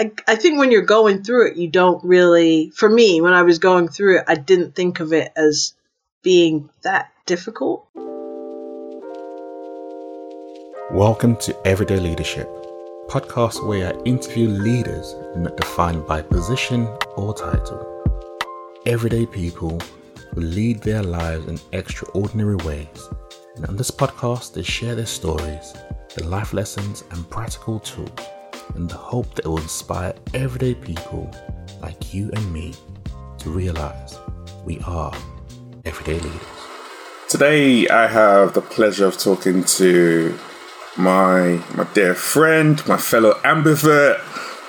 I, I think when you're going through it, you don't really, for me, when I was going through it, I didn't think of it as being that difficult. Welcome to Everyday Leadership, podcast where I interview leaders not defined by position or title. Everyday people who lead their lives in extraordinary ways. And on this podcast, they share their stories, their life lessons, and practical tools in the hope that it will inspire everyday people like you and me to realize we are everyday leaders. Today, I have the pleasure of talking to my my dear friend, my fellow ambivert,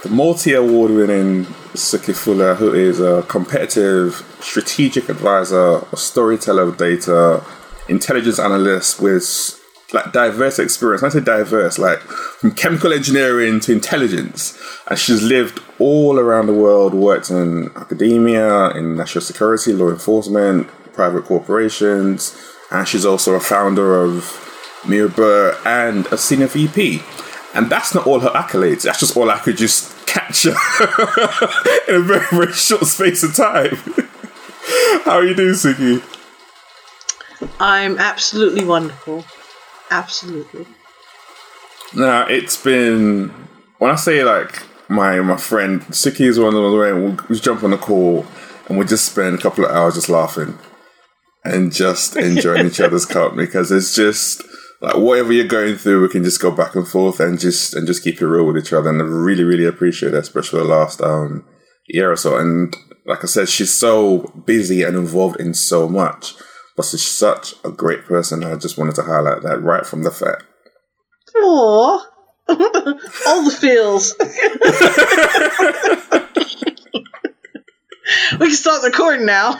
the multi award winning Suki Fuller, who is a competitive strategic advisor, a storyteller of data, intelligence analyst with like diverse experience. When I say diverse, like from chemical engineering to intelligence, and she's lived all around the world. Worked in academia, in national security, law enforcement, private corporations, and she's also a founder of Mirror and a senior VP. And that's not all her accolades. That's just all I could just catch in a very, very short space of time. How are you doing, Suki? I'm absolutely wonderful. Absolutely. Now, it's been, when I say like my my friend, Suki is one of the way we'll, we'll jump on the call and we'll just spend a couple of hours just laughing and just enjoying each other's company because it's just like whatever you're going through, we can just go back and forth and just and just keep it real with each other. And I really, really appreciate that, especially the last um, year or so. And like I said, she's so busy and involved in so much, but she's such a great person. I just wanted to highlight that right from the fact. Aww. All the feels. we can start recording now.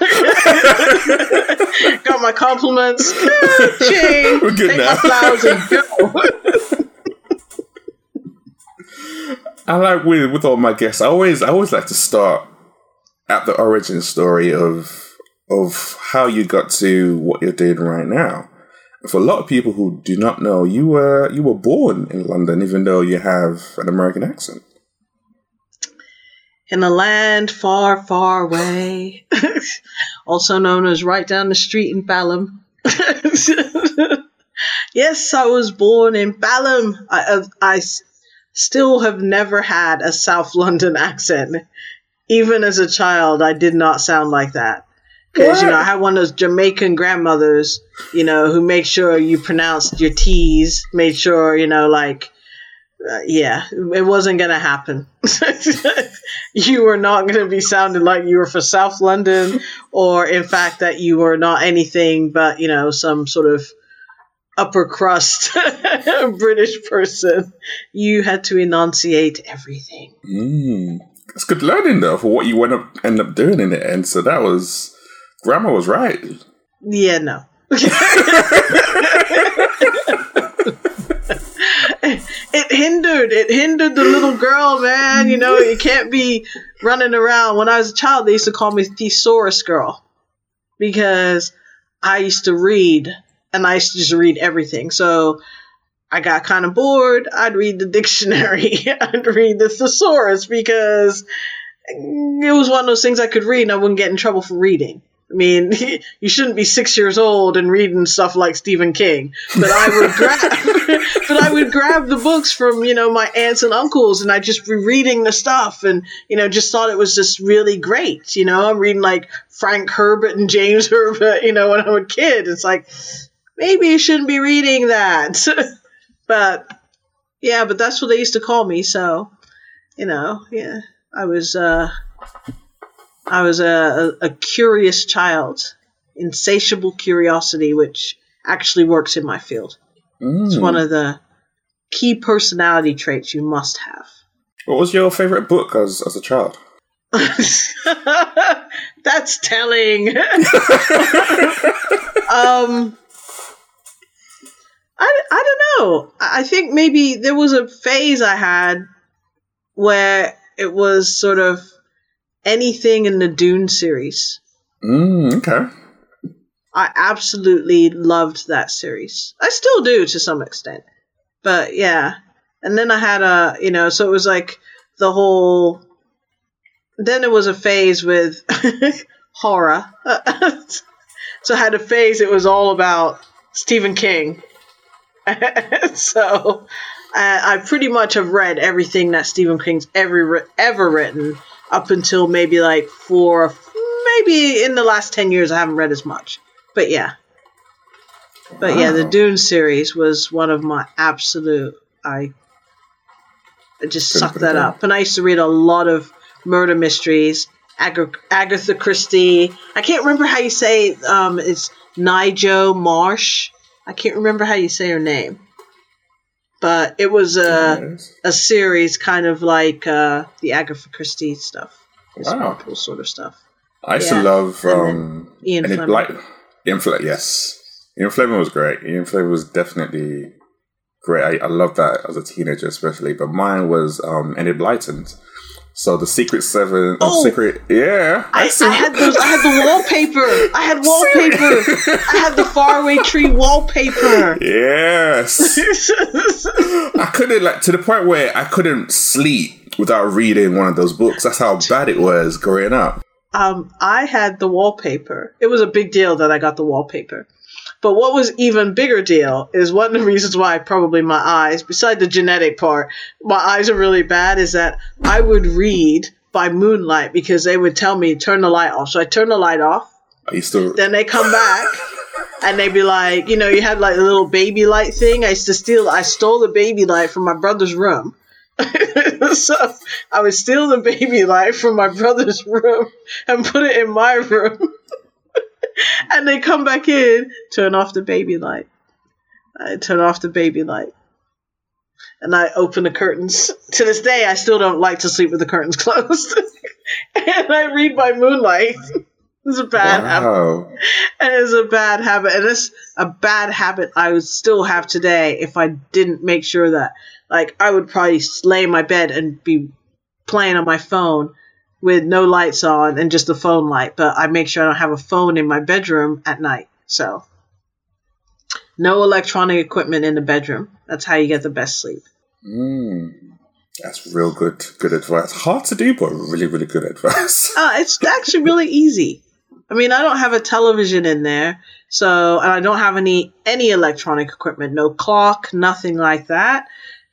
Got my compliments. Shane, We're good take now. my flowers and go. I like with with all my guests. I always I always like to start at the origin story of of how you got to what you're doing right now. For a lot of people who do not know, you were you were born in London, even though you have an American accent. In a land far, far away, also known as right down the street in Balham. yes, I was born in Balham. I, I s- still have never had a South London accent. Even as a child, I did not sound like that. Because, you know, I had one of those Jamaican grandmothers, you know, who make sure you pronounced your T's, made sure, you know, like, uh, yeah, it wasn't going to happen. you were not going to be sounding like you were for South London, or in fact, that you were not anything but, you know, some sort of upper crust British person. You had to enunciate everything. Mm. It's good learning though for what you end up end up doing in the end. So that was grandma was right. Yeah, no. it hindered. It hindered the little girl, man. You know, you can't be running around. When I was a child, they used to call me Thesaurus Girl because I used to read and I used to just read everything. So I got kind of bored. I'd read the dictionary. I'd read the thesaurus because it was one of those things I could read and I wouldn't get in trouble for reading. I mean, you shouldn't be six years old and reading stuff like Stephen King. But I would grab, but I would grab the books from you know my aunts and uncles, and I just be reading the stuff, and you know just thought it was just really great. You know, I'm reading like Frank Herbert and James Herbert. You know, when I was a kid, it's like maybe you shouldn't be reading that. but yeah, but that's what they used to call me. So you know, yeah, I was. uh I was a, a, a curious child, insatiable curiosity, which actually works in my field. It's Mm. one of the key personality traits you must have. What was your favorite book as as a child? That's telling. um, I, I don't know. I think maybe there was a phase I had where it was sort of anything in the Dune series. Mm, okay. I absolutely loved that series. I still do to some extent. But yeah. And then I had a, you know, so it was like the whole. Then it was a phase with horror. so I had a phase. It was all about Stephen King. so I, I pretty much have read everything that Stephen King's ever ever written up until maybe like four, maybe in the last ten years I haven't read as much. But yeah, but wow. yeah, the Dune series was one of my absolute. I, I just sucked that up, and I used to read a lot of murder mysteries. Ag- Agatha Christie. I can't remember how you say um, it's Ngaio Marsh. I can't remember how you say her name, but it was a a series kind of like uh, the Agatha Christie stuff, wow. sort of stuff. I used yeah. to love um, Ian Fleming. Like, Ian Fleming, yes. Ian Fleming was great. Ian Fleming was definitely great. I, I loved that as a teenager, especially. But mine was um, Enid Blyton's. So the Secret Seven, oh, Secret, yeah. I, I, had those. I had the wallpaper. I had wallpaper. I had the faraway tree wallpaper. Yes. I couldn't like to the point where I couldn't sleep without reading one of those books. That's how bad it was growing up. Um, I had the wallpaper. It was a big deal that I got the wallpaper. But what was even bigger deal is one of the reasons why probably my eyes, beside the genetic part, my eyes are really bad is that I would read by moonlight because they would tell me turn the light off. So I turn the light off. Are you still? Then they come back. and they'd be like, you know, you had like a little baby light thing. I used to steal, I stole the baby light from my brother's room. so I would steal the baby light from my brother's room and put it in my room. and they come back in, turn off the baby light. I turn off the baby light. And I open the curtains. To this day, I still don't like to sleep with the curtains closed. and I read by moonlight. It's a bad wow. habit. And it's a bad habit. And it's a bad habit I would still have today if I didn't make sure that, like, I would probably lay in my bed and be playing on my phone with no lights on and just a phone light, but I make sure I don't have a phone in my bedroom at night. So, no electronic equipment in the bedroom. That's how you get the best sleep. Mm, that's real good, good advice. Hard to do, but really, really good advice. uh, it's actually really easy. I mean, I don't have a television in there, so and I don't have any any electronic equipment, no clock, nothing like that.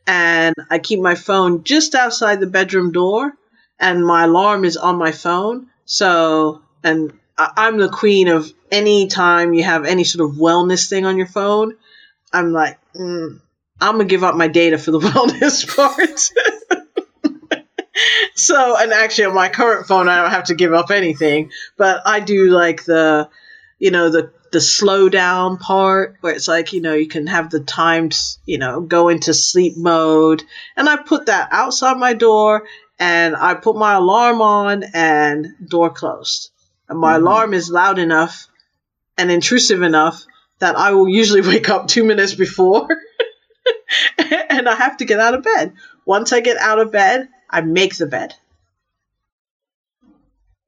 And I keep my phone just outside the bedroom door and my alarm is on my phone. So, and I'm the queen of any time you have any sort of wellness thing on your phone. I'm like, mm, I'm gonna give up my data for the wellness part. so, and actually, on my current phone, I don't have to give up anything, but I do like the, you know, the the slow down part where it's like you know you can have the times you know go into sleep mode and i put that outside my door and I put my alarm on and door closed. And my mm-hmm. alarm is loud enough and intrusive enough that I will usually wake up two minutes before and I have to get out of bed. Once I get out of bed, I make the bed.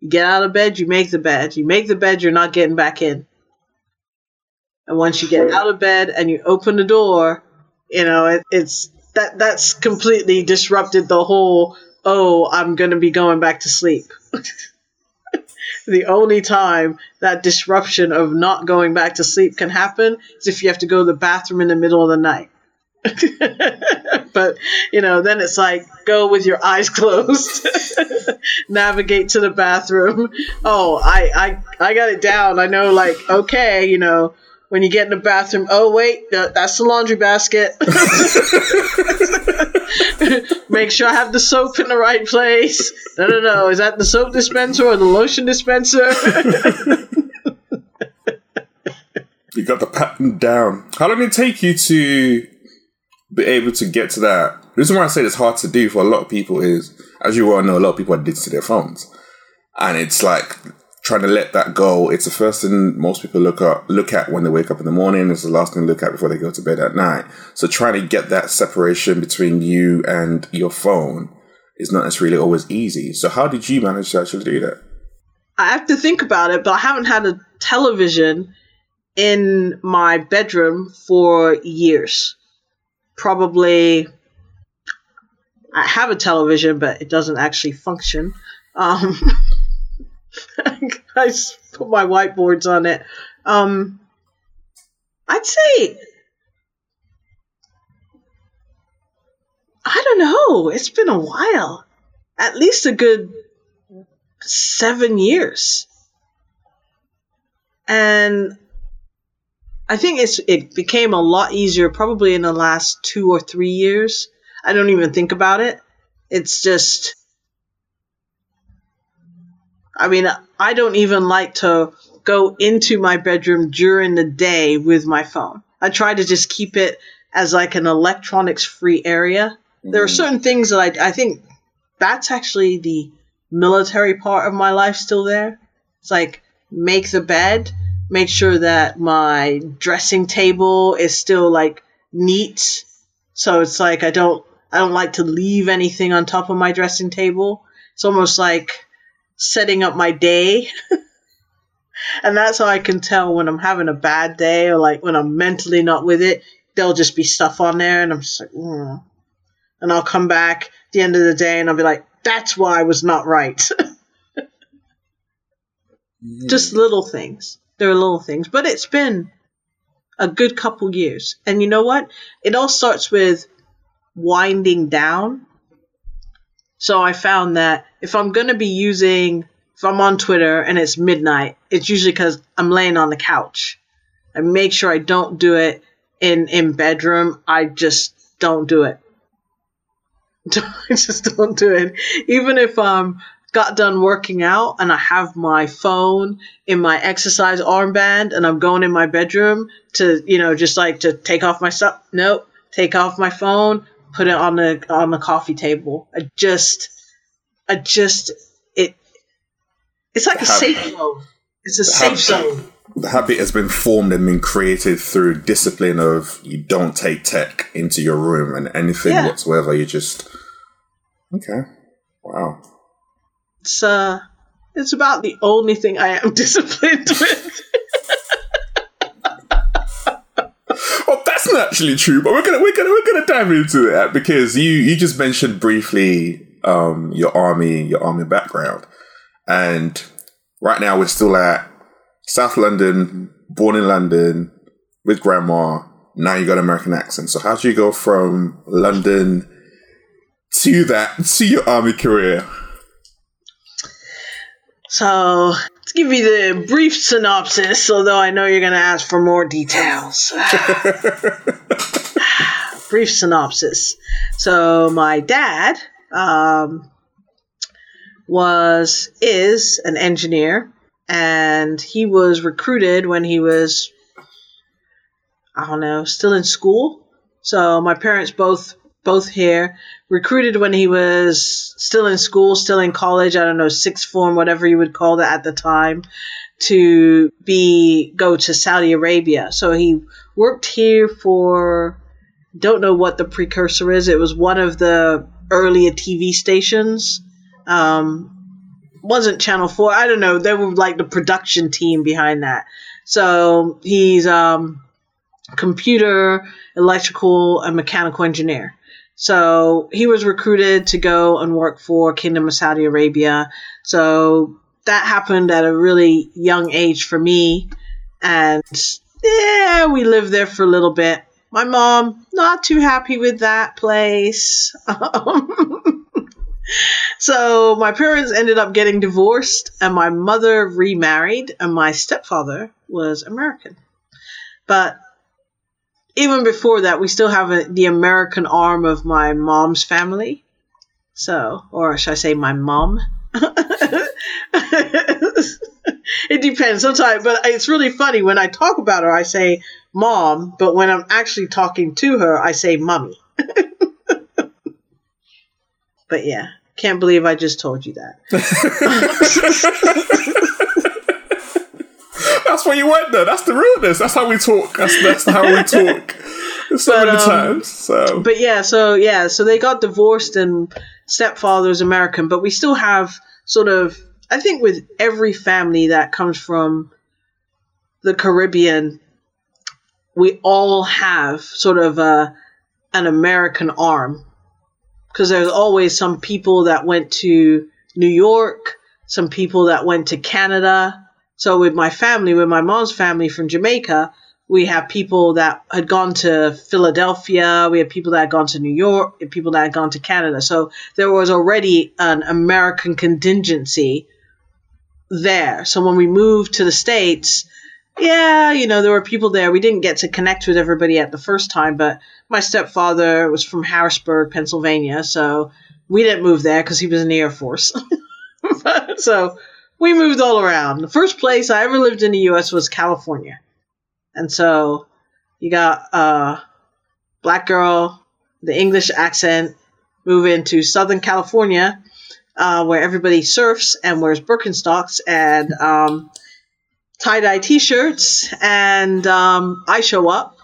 You get out of bed, you make the bed. You make the bed, you're not getting back in. And once you get out of bed and you open the door, you know, it, it's that that's completely disrupted the whole oh, I'm going to be going back to sleep. the only time that disruption of not going back to sleep can happen is if you have to go to the bathroom in the middle of the night. but you know, then it's like go with your eyes closed, navigate to the bathroom. Oh, I, I I got it down. I know, like okay, you know, when you get in the bathroom. Oh wait, that's the laundry basket. Make sure I have the soap in the right place. No, no, no. Is that the soap dispenser or the lotion dispenser? you got the pattern down. How long did it take you to be able to get to that? The reason why I say it's hard to do for a lot of people is, as you all know, a lot of people are addicted to their phones. And it's like trying to let that go. It's the first thing most people look at look at when they wake up in the morning. It's the last thing they look at before they go to bed at night. So trying to get that separation between you and your phone is not necessarily always easy. So how did you manage to actually do that? I have to think about it, but I haven't had a television in my bedroom for years. Probably I have a television, but it doesn't actually function. Um, I put my whiteboards on it. Um, I'd say I don't know. It's been a while. At least a good seven years. And I think it's it became a lot easier probably in the last two or three years. I don't even think about it. It's just I mean, I don't even like to go into my bedroom during the day with my phone. I try to just keep it as like an electronics free area. Mm-hmm. There are certain things that I, I think that's actually the military part of my life still there. It's like make the bed, make sure that my dressing table is still like neat. So it's like I don't I don't like to leave anything on top of my dressing table. It's almost like setting up my day. and that's how I can tell when I'm having a bad day or like when I'm mentally not with it. There'll just be stuff on there, and I'm just like, mm. and I'll come back at the end of the day and I'll be like, that's why I was not right. Just little things. There are little things, but it's been a good couple years. And you know what? It all starts with winding down. So I found that if I'm going to be using, if I'm on Twitter and it's midnight, it's usually because I'm laying on the couch. I make sure I don't do it in in bedroom. I just don't do it. I just don't do it. Even if I'm got done working out and I have my phone in my exercise armband and I'm going in my bedroom to, you know, just like to take off my stuff. Nope. Take off my phone, put it on the on the coffee table. I just I just it it's like a safe zone. It's a safe zone. The habit has been formed and been created through discipline of you don't take tech into your room and anything yeah. whatsoever. You just okay. Wow. It's uh, it's about the only thing I am disciplined with. Not actually true, but we're gonna we're gonna we're gonna dive into that because you you just mentioned briefly um your army your army background, and right now we're still at South London, born in London with grandma. Now you got American accent. So how do you go from London to that to your army career? So, let's give you the brief synopsis, although I know you're going to ask for more details. brief synopsis. So, my dad um, was, is an engineer, and he was recruited when he was, I don't know, still in school. So, my parents both both here recruited when he was still in school, still in college, I don't know, sixth form, whatever you would call that at the time, to be go to Saudi Arabia. So he worked here for don't know what the precursor is. It was one of the earlier TV stations. Um, wasn't Channel 4. I don't know. They were like the production team behind that. So he's um computer, electrical, and mechanical engineer. So he was recruited to go and work for Kingdom of Saudi Arabia. So that happened at a really young age for me. And yeah, we lived there for a little bit. My mom, not too happy with that place. Um, so my parents ended up getting divorced, and my mother remarried, and my stepfather was American. But even before that, we still have a, the American arm of my mom's family. So, or should I say my mom? it depends sometimes, but it's really funny when I talk about her, I say mom, but when I'm actually talking to her, I say mummy. but yeah, can't believe I just told you that. that's where you went there. That's the realness. That's how we talk. That's that's how we talk. So but, many um, times. So. But yeah, so yeah, so they got divorced and stepfather's American, but we still have sort of I think with every family that comes from the Caribbean, we all have sort of a an American arm because there's always some people that went to New York, some people that went to Canada. So with my family, with my mom's family from Jamaica, we have people that had gone to Philadelphia, we had people that had gone to New York, people that had gone to Canada. So there was already an American contingency there. So when we moved to the States, yeah, you know, there were people there. We didn't get to connect with everybody at the first time, but my stepfather was from Harrisburg, Pennsylvania, so we didn't move there because he was in the Air Force. so we moved all around. The first place I ever lived in the U.S. was California. And so you got a black girl, the English accent, move into Southern California, uh, where everybody surfs and wears Birkenstocks and um, tie dye t shirts. And um, I show up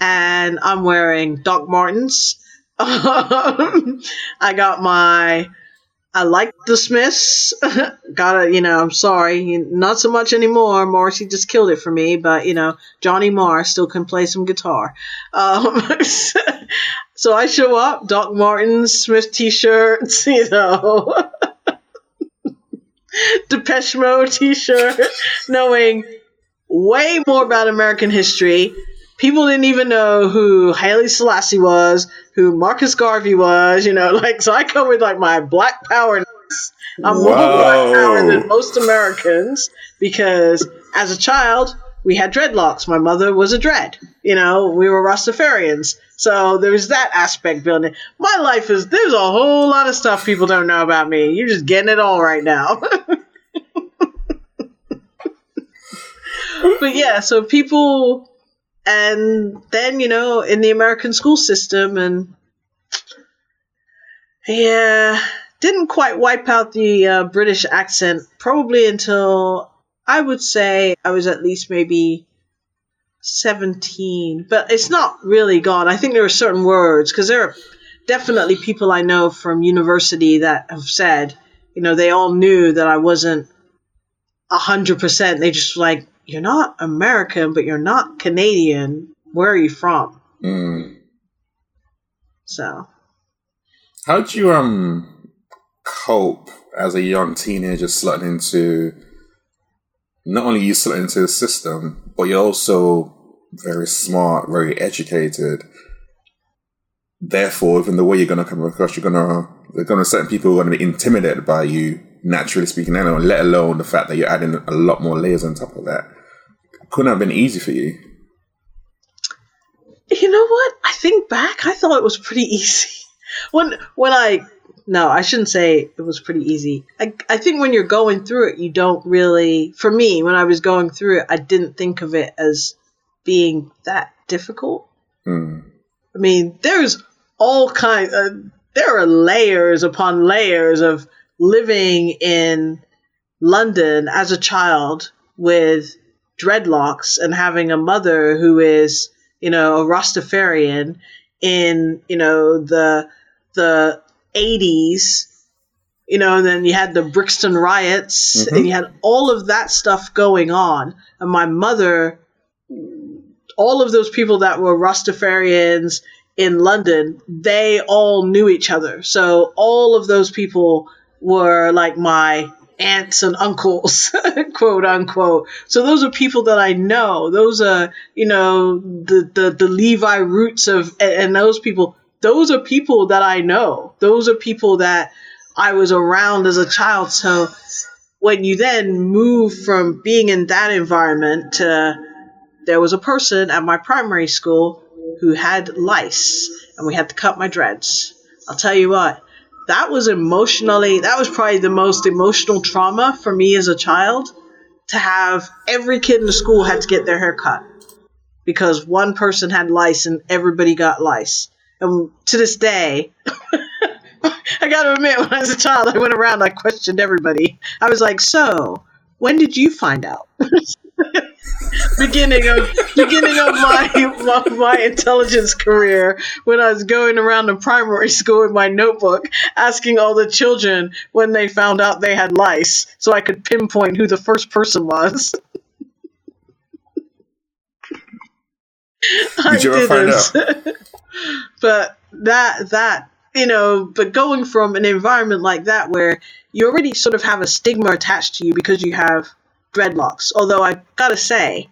and I'm wearing Doc Martens. I got my I like the Smiths. Gotta, you know, I'm sorry, not so much anymore. Morrissey just killed it for me, but you know, Johnny Marr still can play some guitar. Um, so I show up, Doc Martens, Smith t-shirts, you know, Depeche Mode t-shirt, knowing way more about American history people didn't even know who Haile Selassie was, who Marcus Garvey was, you know, like so I come with like my black power. I'm Whoa. more black power than most Americans because as a child we had dreadlocks. My mother was a dread. You know, we were Rastafarians. So there's that aspect building. My life is there's a whole lot of stuff people don't know about me. You're just getting it all right now. but yeah, so people and then you know in the American school system, and yeah, didn't quite wipe out the uh, British accent probably until I would say I was at least maybe 17, but it's not really gone. I think there are certain words because there are definitely people I know from university that have said, you know, they all knew that I wasn't hundred percent. They just like, you're not American, but you're not Canadian. Where are you from? Mm. So, how'd you um cope as a young teenager slotting into? Not only you slotting into the system, but you're also very smart, very educated. Therefore, even the way you're going to come across, you're going to, there are going to certain people are going to be intimidated by you, naturally speaking, anyway, let alone the fact that you're adding a lot more layers on top of that couldn't have been easy for you. You know what? I think back, I thought it was pretty easy. When when I no, I shouldn't say it was pretty easy. I I think when you're going through it, you don't really. For me, when I was going through it, I didn't think of it as being that difficult. Mm. I mean, there's all kinds. Uh, there are layers upon layers of living in London as a child with dreadlocks and having a mother who is, you know, a Rastafarian in, you know, the the 80s, you know, and then you had the Brixton riots mm-hmm. and you had all of that stuff going on. And my mother, all of those people that were Rastafarians in London, they all knew each other. So all of those people were like my aunts and uncles, quote unquote. So those are people that I know. Those are, you know, the, the, the Levi Roots of, and those people, those are people that I know. Those are people that I was around as a child. So when you then move from being in that environment to, there was a person at my primary school who had lice and we had to cut my dreads. I'll tell you what, that was emotionally, that was probably the most emotional trauma for me as a child to have every kid in the school had to get their hair cut because one person had lice and everybody got lice. And to this day, I gotta admit, when I was a child, I went around, I questioned everybody. I was like, so, when did you find out? beginning of beginning of my, my, my intelligence career when I was going around the primary school with my notebook asking all the children when they found out they had lice so I could pinpoint who the first person was. Did you ever find out? but that that you know, but going from an environment like that where you already sort of have a stigma attached to you because you have dreadlocks. Although I gotta say,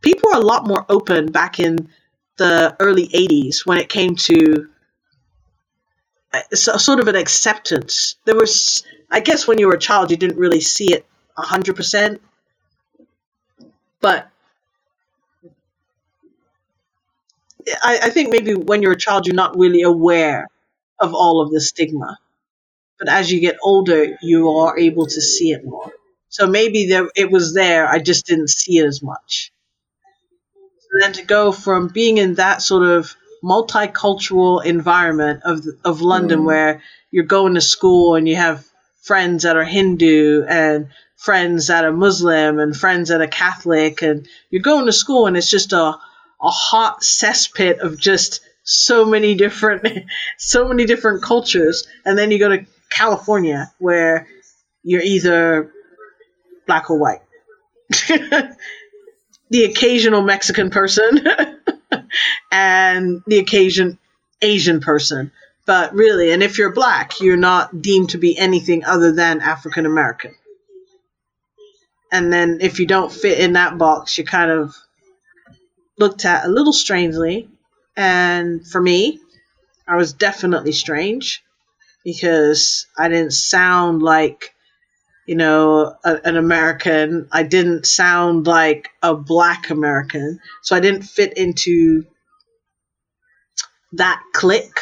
people were a lot more open back in the early 80s when it came to uh, sort of an acceptance. There was, I guess, when you were a child, you didn't really see it 100%. But I, I think maybe when you're a child, you're not really aware of all of the stigma. But as you get older, you are able to see it more. So maybe there, it was there, I just didn't see it as much. And then to go from being in that sort of multicultural environment of of London, mm. where you're going to school and you have friends that are Hindu and friends that are Muslim and friends that are Catholic, and you're going to school and it's just a a hot cesspit of just so many different so many different cultures and then you go to California where you're either black or white. The occasional Mexican person and the occasion Asian person. But really and if you're black you're not deemed to be anything other than African American. And then if you don't fit in that box you're kind of looked at a little strangely. And for me, I was definitely strange because I didn't sound like, you know, a, an American. I didn't sound like a black American. So I didn't fit into that clique.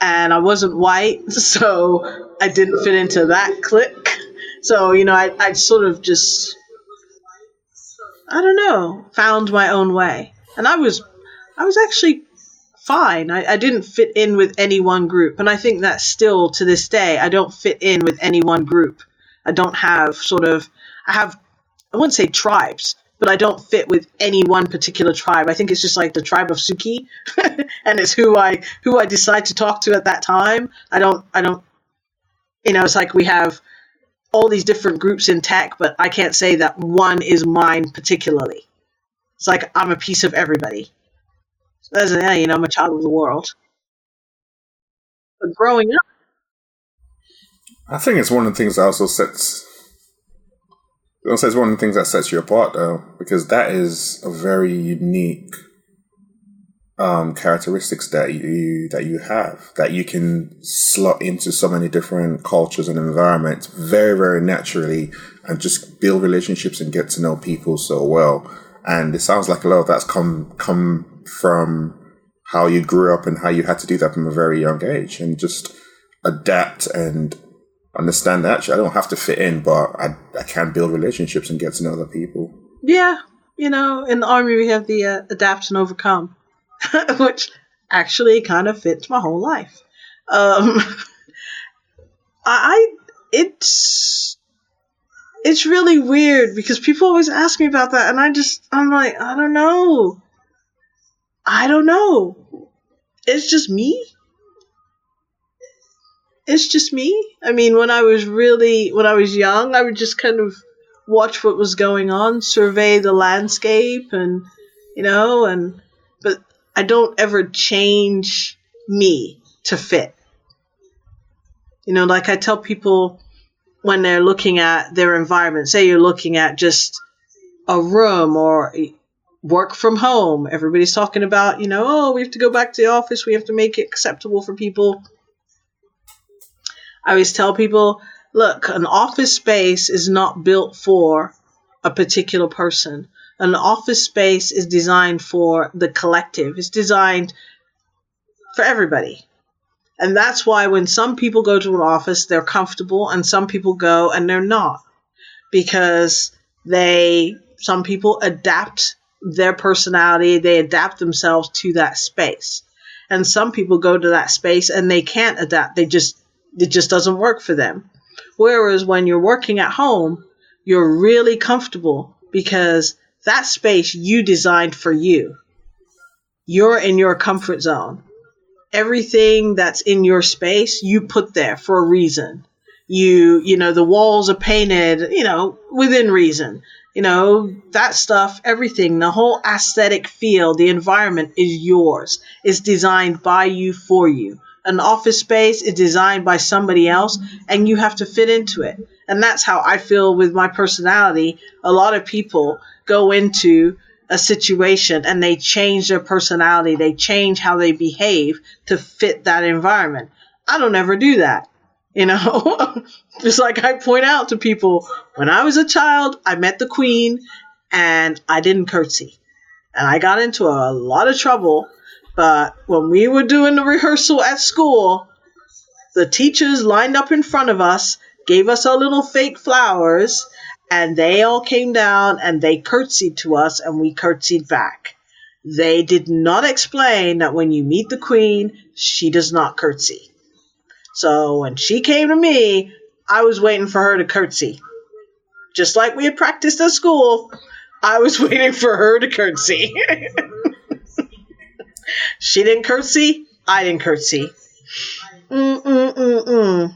And I wasn't white, so I didn't fit into that clique. So, you know, I, I sort of just I don't know, found my own way. And I was I was actually fine. I, I didn't fit in with any one group. And I think that still to this day, I don't fit in with any one group. I don't have sort of I have I wouldn't say tribes, but I don't fit with any one particular tribe. I think it's just like the tribe of Suki, and it's who I who I decide to talk to at that time. I don't I don't you know it's like we have all these different groups in tech, but I can't say that one is mine particularly. It's like I'm a piece of everybody. So yeah, you know, I'm a child of the world. But growing up, I think it's one of the things that also sets. Say it's one of the things that sets you apart, though, because that is a very unique um, characteristics that you that you have that you can slot into so many different cultures and environments very very naturally and just build relationships and get to know people so well and it sounds like a lot of that's come come from how you grew up and how you had to do that from a very young age and just adapt and understand that. Actually I don't have to fit in but I, I can build relationships and get to know other people. Yeah you know in the army we have the uh, adapt and overcome which actually kind of fits my whole life. Um, I it's it's really weird because people always ask me about that, and I just I'm like I don't know, I don't know. It's just me. It's just me. I mean, when I was really when I was young, I would just kind of watch what was going on, survey the landscape, and you know, and but I don't ever change me to fit. You know, like I tell people when they're looking at their environment, say you're looking at just a room or work from home. Everybody's talking about, you know, oh, we have to go back to the office. We have to make it acceptable for people. I always tell people, look, an office space is not built for a particular person an office space is designed for the collective. It's designed for everybody. And that's why when some people go to an office, they're comfortable, and some people go and they're not. Because they, some people adapt their personality, they adapt themselves to that space. And some people go to that space and they can't adapt. They just, it just doesn't work for them. Whereas when you're working at home, you're really comfortable because that space you designed for you. You're in your comfort zone. Everything that's in your space, you put there for a reason. You, you know, the walls are painted, you know, within reason. You know, that stuff, everything, the whole aesthetic feel, the environment is yours. It's designed by you for you. An office space is designed by somebody else and you have to fit into it. And that's how I feel with my personality. A lot of people go into a situation and they change their personality, they change how they behave to fit that environment. I don't ever do that. You know, just like I point out to people, when I was a child, I met the queen and I didn't curtsy. And I got into a lot of trouble. But when we were doing the rehearsal at school, the teachers lined up in front of us, gave us our little fake flowers, and they all came down and they curtsied to us and we curtsied back. They did not explain that when you meet the queen, she does not curtsy. So when she came to me, I was waiting for her to curtsy. Just like we had practiced at school, I was waiting for her to curtsy. she didn't curtsy, I didn't curtsy. Mm-mm-mm-mm.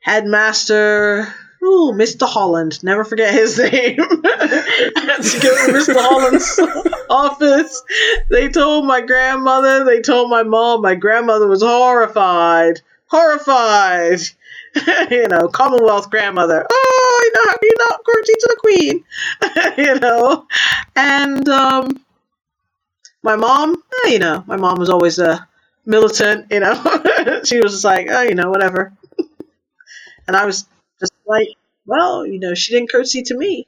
Headmaster, ooh, Mr. Holland, never forget his name. To go to Mr. Holland's office. They told my grandmother, they told my mom. My grandmother was horrified horrified. you know, Commonwealth grandmother. Oh, you know, have you not curtsy to the queen? you know, and um, my mom, eh, you know, my mom was always a militant. You know, she was just like, oh, you know, whatever. and I was just like, well, you know, she didn't curtsy to me.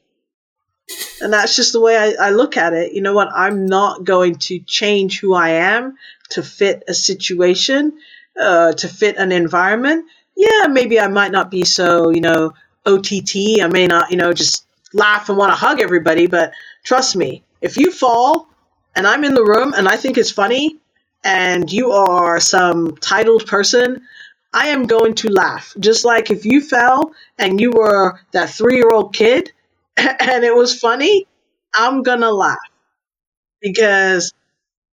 And that's just the way I, I look at it. You know what? I'm not going to change who I am to fit a situation uh, to fit an environment, yeah, maybe I might not be so, you know, OTT. I may not, you know, just laugh and want to hug everybody, but trust me, if you fall and I'm in the room and I think it's funny and you are some titled person, I am going to laugh. Just like if you fell and you were that three year old kid and it was funny, I'm going to laugh because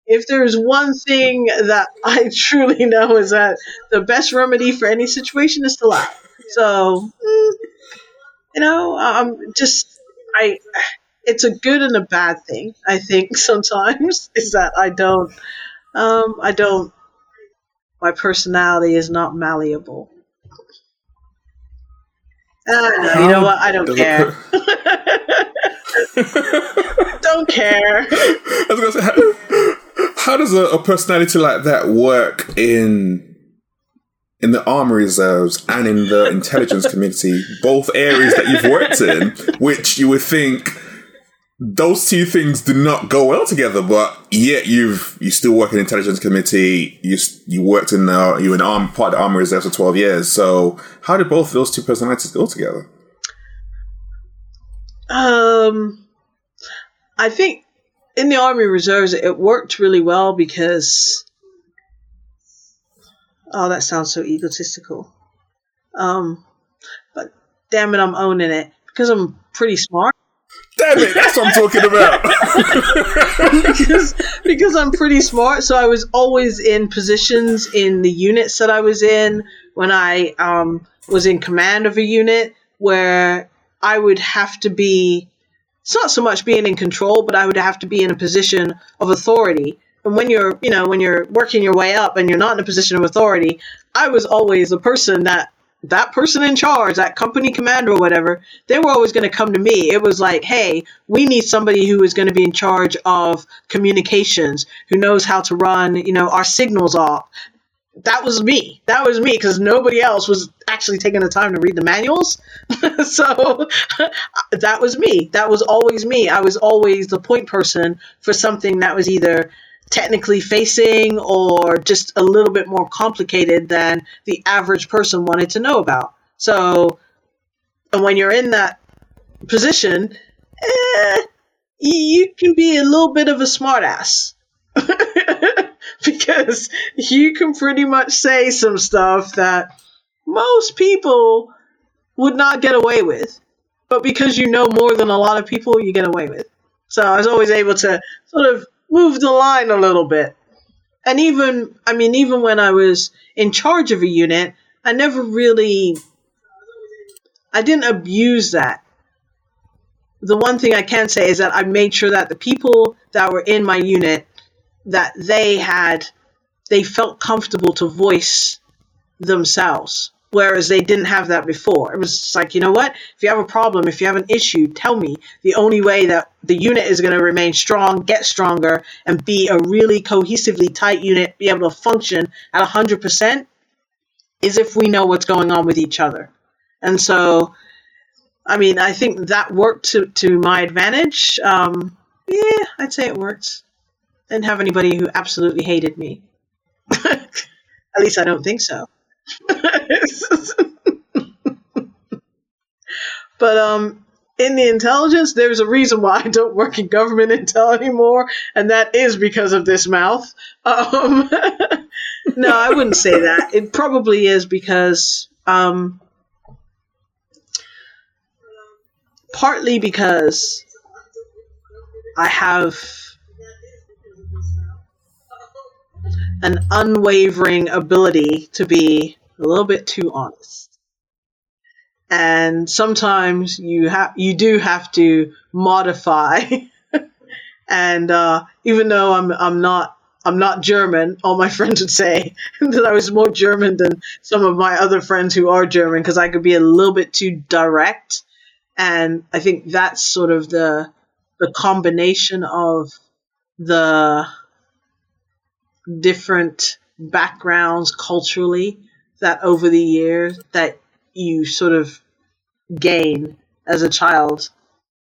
if there's one thing that I truly know is that the best remedy for any situation is to laugh. So, mm, you know, I'm just I. It's a good and a bad thing. I think sometimes is that I don't, um, I don't. My personality is not malleable. You know what? I don't care. don't care. I was gonna say, how does a, a, personality like that work in in the army reserves and in the intelligence community, both areas that you've worked in, which you would think those two things do not go well together, but yet you've you still work in intelligence committee. You you worked in the you were an arm part of the army reserves for twelve years. So how did both those two personalities go together? Um, I think in the Army Reserves, it worked really well because. Oh, that sounds so egotistical. Um, but damn it, I'm owning it because I'm pretty smart. Damn it, that's what I'm talking about. because, because I'm pretty smart, so I was always in positions in the units that I was in when I um, was in command of a unit where I would have to be it's not so much being in control, but I would have to be in a position of authority. And when you're, you know, when you're working your way up and you're not in a position of authority, I was always the person that that person in charge, that company commander or whatever, they were always going to come to me. It was like, hey, we need somebody who is going to be in charge of communications, who knows how to run, you know, our signals off, that was me. That was me because nobody else was actually taking the time to read the manuals. so that was me. That was always me. I was always the point person for something that was either technically facing or just a little bit more complicated than the average person wanted to know about. So and when you're in that position, eh, you can be a little bit of a smartass. because you can pretty much say some stuff that most people would not get away with. But because you know more than a lot of people, you get away with. So I was always able to sort of move the line a little bit. And even, I mean, even when I was in charge of a unit, I never really, I didn't abuse that. the one thing I can say is that I made sure that the people that were in my unit that they had they felt comfortable to voice themselves whereas they didn't have that before. It was like, you know what? If you have a problem, if you have an issue, tell me. The only way that the unit is going to remain strong, get stronger, and be a really cohesively tight unit, be able to function at 100% is if we know what's going on with each other. And so, I mean, I think that worked to, to my advantage. Um, yeah, I'd say it worked. Didn't have anybody who absolutely hated me. At least I don't think so. but um, in the intelligence, there's a reason why I don't work in government intel anymore, and that is because of this mouth. Um, no, I wouldn't say that. It probably is because um, partly because I have an unwavering ability to be a little bit too honest. And sometimes you have you do have to modify. and uh, even though I'm I'm not I'm not German, all my friends would say that I was more German than some of my other friends who are German because I could be a little bit too direct. And I think that's sort of the the combination of the different backgrounds culturally that over the years that you sort of gain as a child.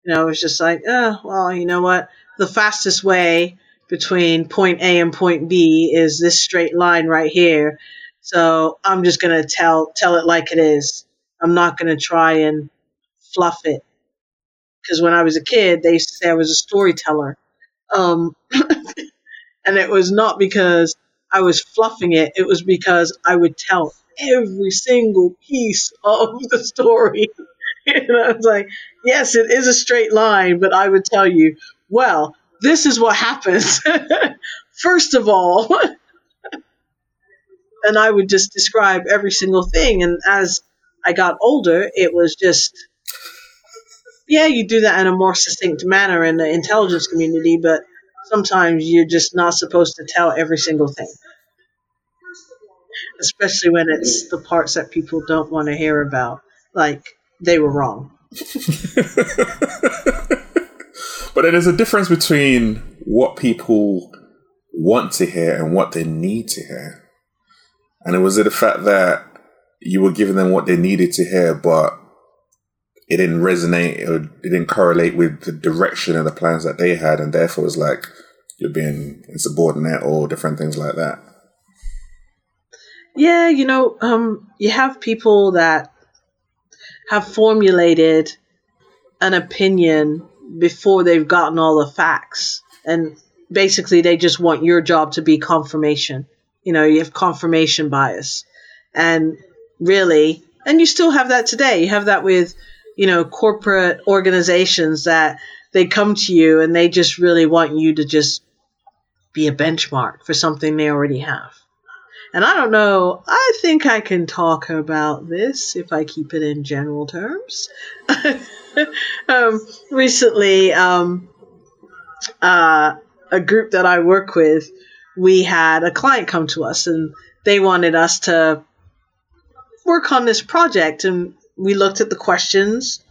You know, it's just like, oh, well, you know what? The fastest way between point A and point B is this straight line right here. So I'm just gonna tell tell it like it is. I'm not gonna try and fluff it. Because when I was a kid, they used to say I was a storyteller. Um, And it was not because I was fluffing it, it was because I would tell every single piece of the story. and I was like, yes, it is a straight line, but I would tell you, well, this is what happens. First of all, and I would just describe every single thing. And as I got older, it was just, yeah, you do that in a more succinct manner in the intelligence community, but sometimes you're just not supposed to tell every single thing. Especially when it's the parts that people don't want to hear about. Like, they were wrong. but there's a difference between what people want to hear and what they need to hear. And it was the fact that you were giving them what they needed to hear, but it didn't resonate it didn't correlate with the direction and the plans that they had, and therefore it's like you're being insubordinate or different things like that. Yeah, you know, um, you have people that have formulated an opinion before they've gotten all the facts, and basically they just want your job to be confirmation. You know, you have confirmation bias, and really, and you still have that today. You have that with you know, corporate organizations that they come to you and they just really want you to just be a benchmark for something they already have. And I don't know, I think I can talk about this if I keep it in general terms. um, recently, um, uh, a group that I work with, we had a client come to us and they wanted us to work on this project. And we looked at the questions.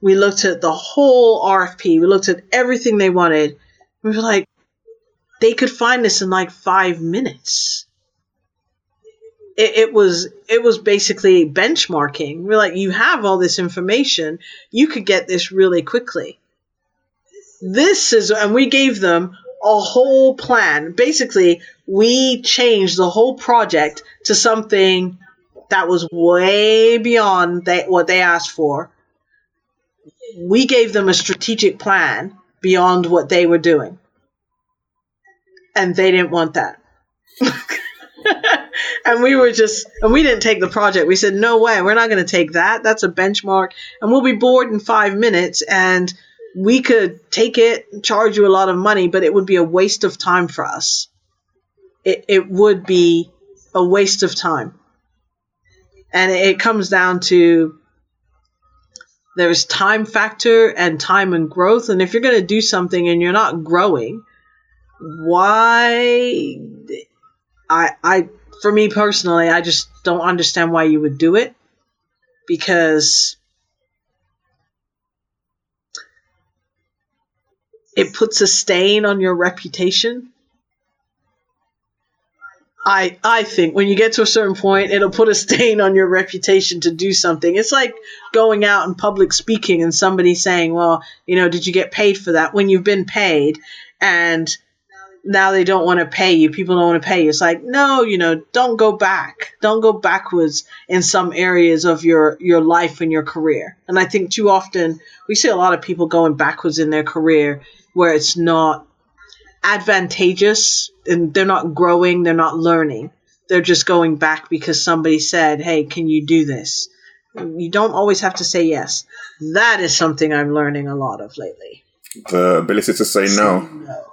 We looked at the whole RFP. We looked at everything they wanted. We were like, they could find this in like five minutes. It, it was it was basically benchmarking. We're like, you have all this information, you could get this really quickly. This is, and we gave them a whole plan. Basically, we changed the whole project to something that was way beyond they, what they asked for. We gave them a strategic plan beyond what they were doing. And they didn't want that. and we were just, and we didn't take the project. We said, no way, we're not going to take that. That's a benchmark. And we'll be bored in five minutes. And we could take it, charge you a lot of money, but it would be a waste of time for us. It, it would be a waste of time and it comes down to There's time factor and time and growth. And if you're going to do something and you're not growing, why? I, I, for me personally, I just don't understand why you would do it because it puts a stain on your reputation. I I think when you get to a certain point, it'll put a stain on your reputation to do something. It's like going out and public speaking and somebody saying, "Well, you know, did you get paid for that?" When you've been paid and now they don't want to pay you. People don't want to pay you. It's like, no, you know, don't go back. Don't go backwards in some areas of your your life and your career. And I think too often we see a lot of people going backwards in their career where it's not advantageous and they're not growing, they're not learning. They're just going back because somebody said, "Hey, can you do this?" You don't always have to say yes. That is something I'm learning a lot of lately. The ability to say no. no.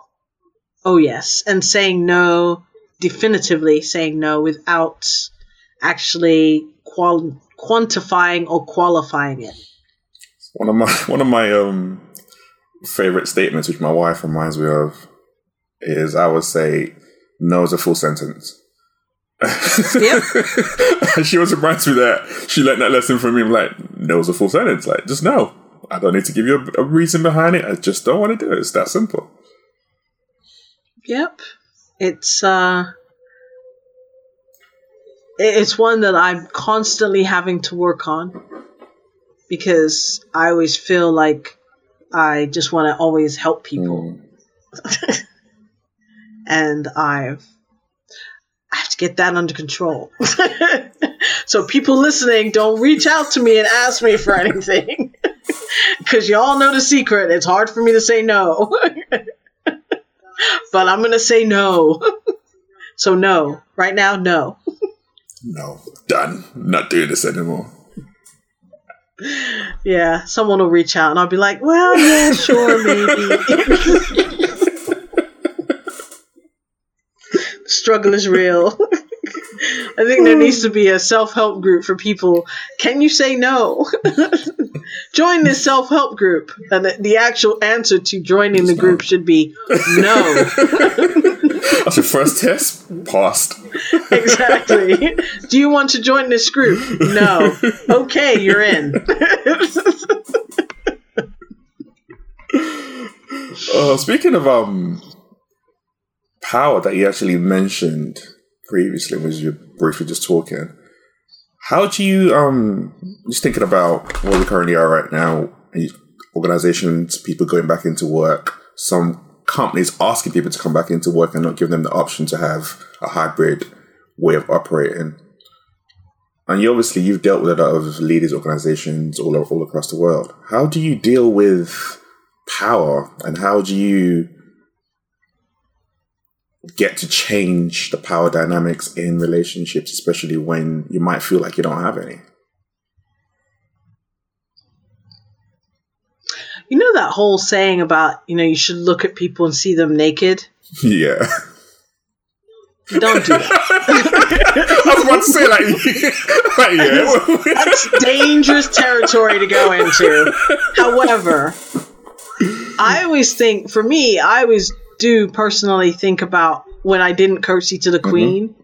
Oh, yes. And saying no, definitively saying no without actually qual- quantifying or qualifying it. One of my one of my um favorite statements, which my wife reminds me of, is I would say no is a full sentence. Yep. she always reminds me that she learned that lesson from me. I'm like, no is a full sentence. Like, just no. I don't need to give you a, a reason behind it. I just don't want to do it. It's that simple. Yep. It's uh it's one that I'm constantly having to work on because I always feel like I just want to always help people. Mm. and I've I have to get that under control. so people listening, don't reach out to me and ask me for anything. Cuz y'all know the secret. It's hard for me to say no but I'm gonna say no. so no, right now, no. no, done. Not doing this anymore. Yeah, someone will reach out and I'll be like, well, yeah, sure, maybe. Struggle is real. I think there needs to be a self help group for people. Can you say no? Join this self help group. And the, the, actual answer to joining the group should be no. That's your first test? Passed. exactly. Do you want to join this group? No. Okay, you're in. uh, speaking of um power that you actually mentioned previously was you briefly just talking. How do you um just thinking about where we currently are right now? Organizations, people going back into work, some companies asking people to come back into work and not giving them the option to have a hybrid way of operating. And you obviously you've dealt with a lot of leaders organizations all all across the world. How do you deal with power and how do you get to change the power dynamics in relationships, especially when you might feel like you don't have any. You know that whole saying about, you know, you should look at people and see them naked? Yeah. Don't do that. I was about to say, like, like yeah. That's dangerous territory to go into. However, I always think, for me, I always do personally think about when I didn't curtsy to the mm-hmm. queen. Mm-hmm.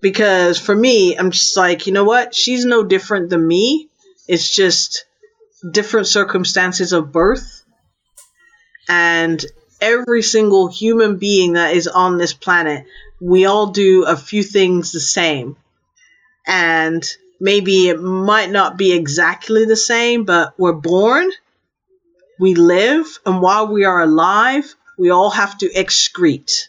Because for me, I'm just like, you know what? She's no different than me. It's just different circumstances of birth. And every single human being that is on this planet, we all do a few things the same. And maybe it might not be exactly the same, but we're born, we live, and while we are alive, we all have to excrete.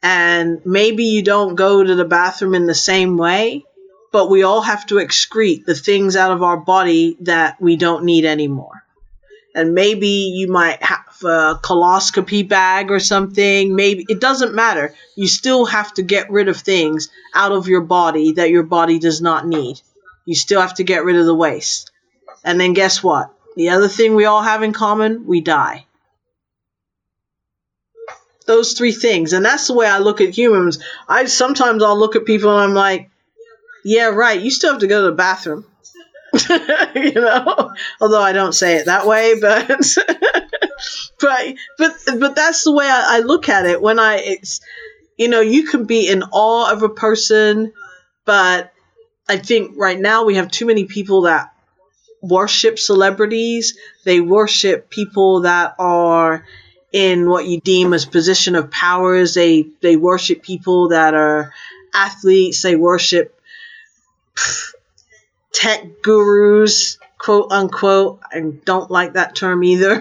And maybe you don't go to the bathroom in the same way, but we all have to excrete the things out of our body that we don't need anymore. And maybe you might have a coloscopy bag or something. Maybe it doesn't matter. You still have to get rid of things out of your body that your body does not need. You still have to get rid of the waste. And then guess what? The other thing we all have in common, we die those three things. And that's the way I look at humans. I sometimes I'll look at people and I'm like, yeah, right, you still have to go to the bathroom. you know, although I don't say it that way, but but but but that's the way I, I look at it. When I it's you know you can be in awe of a person, but I think right now we have too many people that worship celebrities. They worship people that are in what you deem as position of powers. They they worship people that are athletes. They worship tech gurus, quote unquote. I don't like that term either.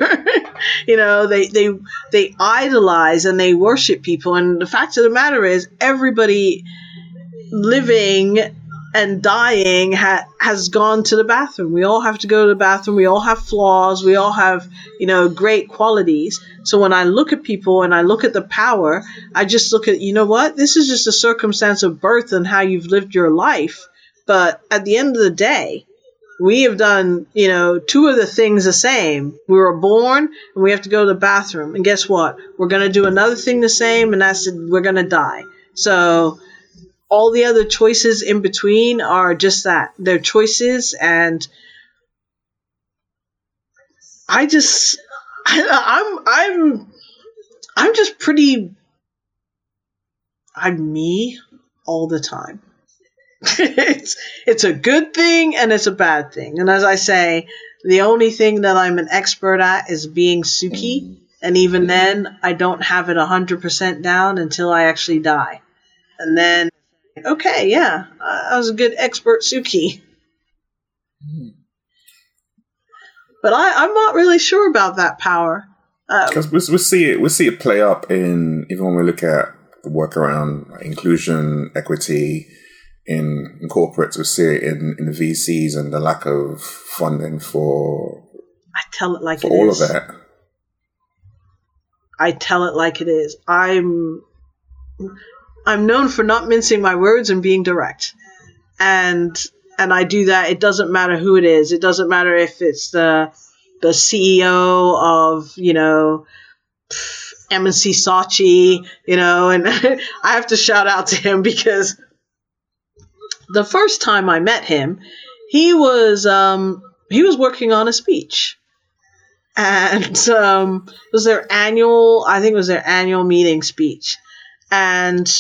you know, they they they idolize and they worship people. And the fact of the matter is, everybody living and dying ha- has gone to the bathroom. We all have to go to the bathroom. We all have flaws. We all have, you know, great qualities. So when I look at people and I look at the power, I just look at, you know what? This is just a circumstance of birth and how you've lived your life. But at the end of the day, we have done, you know, two of the things the same. We were born and we have to go to the bathroom. And guess what? We're going to do another thing the same, and that's we're going to die. So all the other choices in between are just that. They're choices, and I just, I, I'm, I'm, I'm just pretty. I'm me all the time. it's it's a good thing and it's a bad thing. And as I say, the only thing that I'm an expert at is being Suki, and even then, I don't have it hundred percent down until I actually die, and then okay, yeah, I was a good expert Suki. But I, I'm not really sure about that power. Um, because we, we see it, we see it play up in even when we look at the work around inclusion, equity in, in corporates. We see it in, in the VCs and the lack of funding for. I tell it like for it all is. of that. I tell it like it is. I'm I'm known for not mincing my words and being direct. And and I do that. It doesn't matter who it is. It doesn't matter if it's the the CEO of, you know, M&C Saatchi, you know, and I have to shout out to him because the first time I met him, he was um, he was working on a speech, and um, it was their annual. I think it was their annual meeting speech, and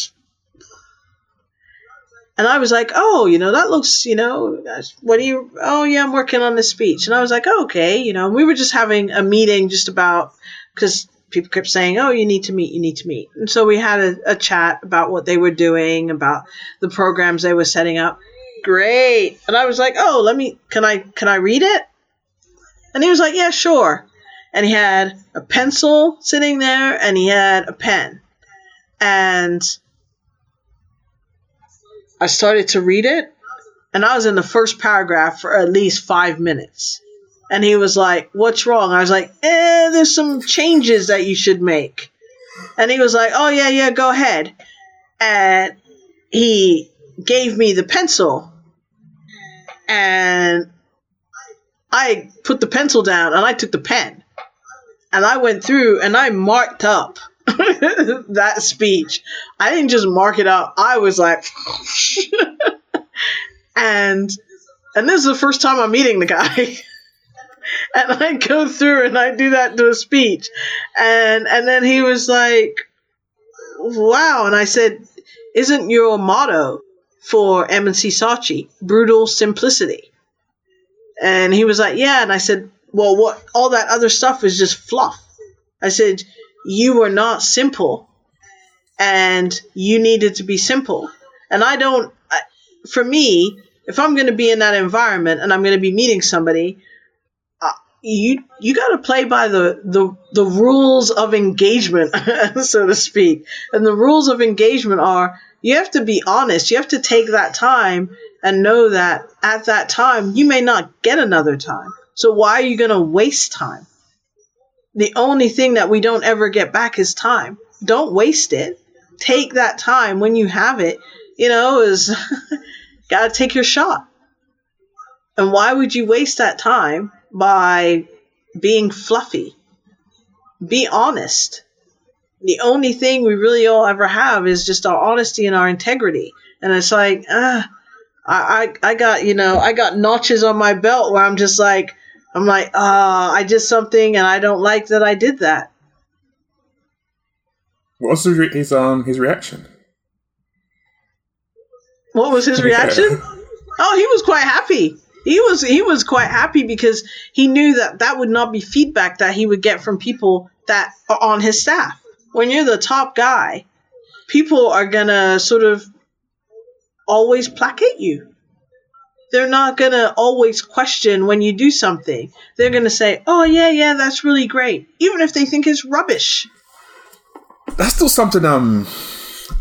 and I was like, oh, you know, that looks, you know, what do you? Oh, yeah, I'm working on this speech, and I was like, oh, okay, you know, we were just having a meeting just about because people kept saying, "Oh, you need to meet, you need to meet," and so we had a, a chat about what they were doing, about the programs they were setting up. Great, and I was like, "Oh, let me, can I, can I read it?" And he was like, "Yeah, sure." And he had a pencil sitting there, and he had a pen, and I started to read it, and I was in the first paragraph for at least five minutes. And he was like, What's wrong? I was like, Eh, there's some changes that you should make. And he was like, Oh, yeah, yeah, go ahead. And he gave me the pencil. And I put the pencil down and I took the pen. And I went through and I marked up that speech. I didn't just mark it up. I was like, and and this is the first time I'm meeting the guy. and I go through and I do that to a speech, and and then he was like, "Wow!" And I said, "Isn't your motto for M&C Saatchi brutal simplicity?" And he was like, "Yeah." And I said, "Well, what? All that other stuff is just fluff." I said, "You were not simple, and you needed to be simple." And I don't. I, for me, if I'm going to be in that environment and I'm going to be meeting somebody, uh, you you got to play by the, the the rules of engagement, so to speak. And the rules of engagement are you have to be honest. You have to take that time and know that at that time you may not get another time. So why are you going to waste time? The only thing that we don't ever get back is time. Don't waste it. Take that time when you have it. You know, is got to take your shot. And why would you waste that time by being fluffy. Be honest. The only thing we really all ever have is just our honesty and our integrity. And it's like, ah, I, I, I got, you know, I got notches on my belt where I'm just like, I'm like, ah, I did something and I don't like that I did that. What was his, his um his reaction? What was his reaction? oh, he was quite happy. He was he was quite happy because he knew that that would not be feedback that he would get from people that are on his staff. When you're the top guy, people are gonna sort of always placate you. They're not gonna always question when you do something. They're gonna say, "Oh yeah, yeah, that's really great," even if they think it's rubbish. That's still something um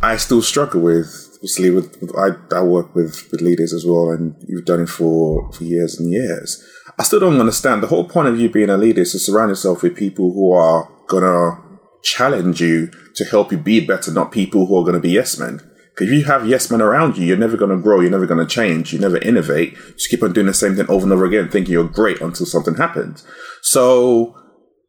I still struggle with obviously with, with I, I work with, with leaders as well and you've done it for, for years and years. I still don't understand the whole point of you being a leader is to surround yourself with people who are gonna challenge you to help you be better, not people who are gonna be yes men. Because if you have yes men around you, you're never gonna grow, you're never gonna change, you never innovate. You Just keep on doing the same thing over and over again, thinking you're great until something happens. So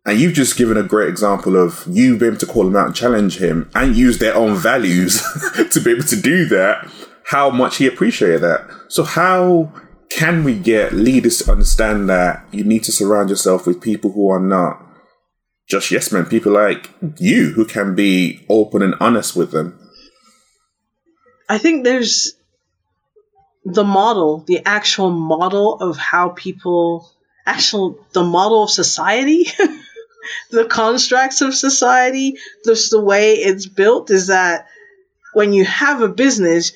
and you've just given a great example of you being able to call him out and challenge him and use their own values to be able to do that, how much he appreciated that. So how can we get leaders to understand that you need to surround yourself with people who are not just yes men, people like you who can be open and honest with them? I think there's the model, the actual model of how people actual the model of society the constructs of society, just the way it's built, is that when you have a business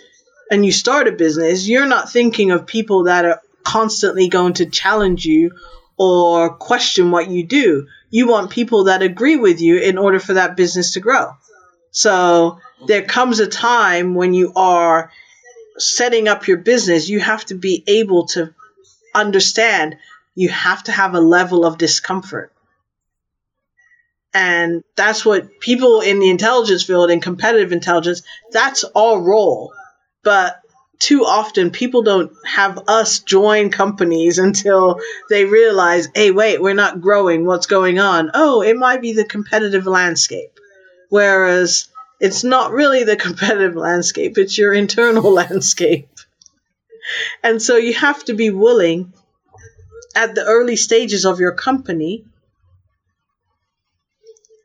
and you start a business, you're not thinking of people that are constantly going to challenge you or question what you do. You want people that agree with you in order for that business to grow. So there comes a time when you are setting up your business, you have to be able to understand you have to have a level of discomfort. And that's what people in the intelligence field and competitive intelligence, that's our role. But too often people don't have us join companies until they realize, hey, wait, we're not growing. What's going on? Oh, it might be the competitive landscape. Whereas it's not really the competitive landscape, it's your internal landscape. And so you have to be willing at the early stages of your company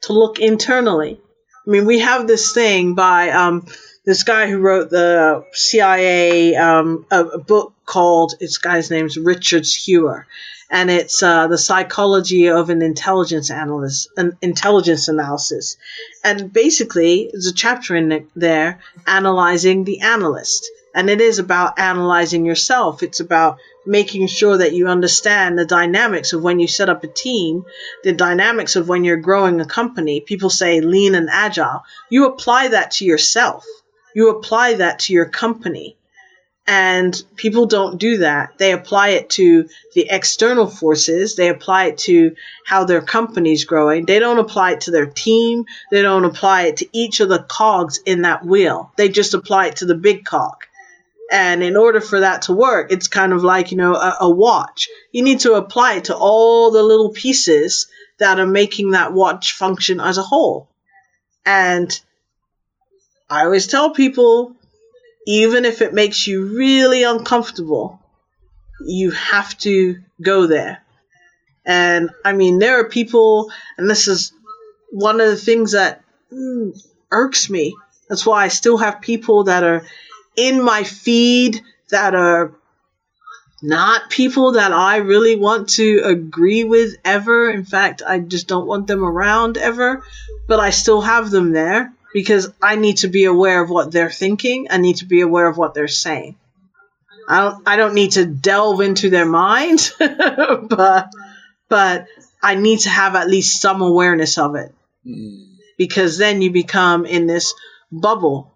to look internally. I mean, we have this thing by um, this guy who wrote the CIA um, a, a, book called its guy's name's Richard Heuer, and it's uh, the psychology of an intelligence analyst, an intelligence analysis, and basically there's a chapter in there analyzing the analyst, and it is about analyzing yourself. It's about making sure that you understand the dynamics of when you set up a team, the dynamics of when you're growing a company. People say lean and agile. You apply that to yourself. You apply that to your company. And people don't do that. They apply it to the external forces. They apply it to how their company's growing. They don't apply it to their team. They don't apply it to each of the cogs in that wheel. They just apply it to the big cog. And in order for that to work, it's kind of like, you know, a, a, watch. You need to apply it to all the little pieces that are making that watch function as a whole. And I always tell people, even if it makes you really uncomfortable, you have to go there. And I mean, there are people, and this is one of the things that mm, irks me. That's why I still have people that are in my feed that are not people that I really want to agree with ever. In fact, I just don't want them around ever, but I still have them there because I need to be aware of what they're thinking. I need to be aware of what they're saying. I don't I don't need to delve into their mind, but but I need to have at least some awareness of it. Because then you become in this bubble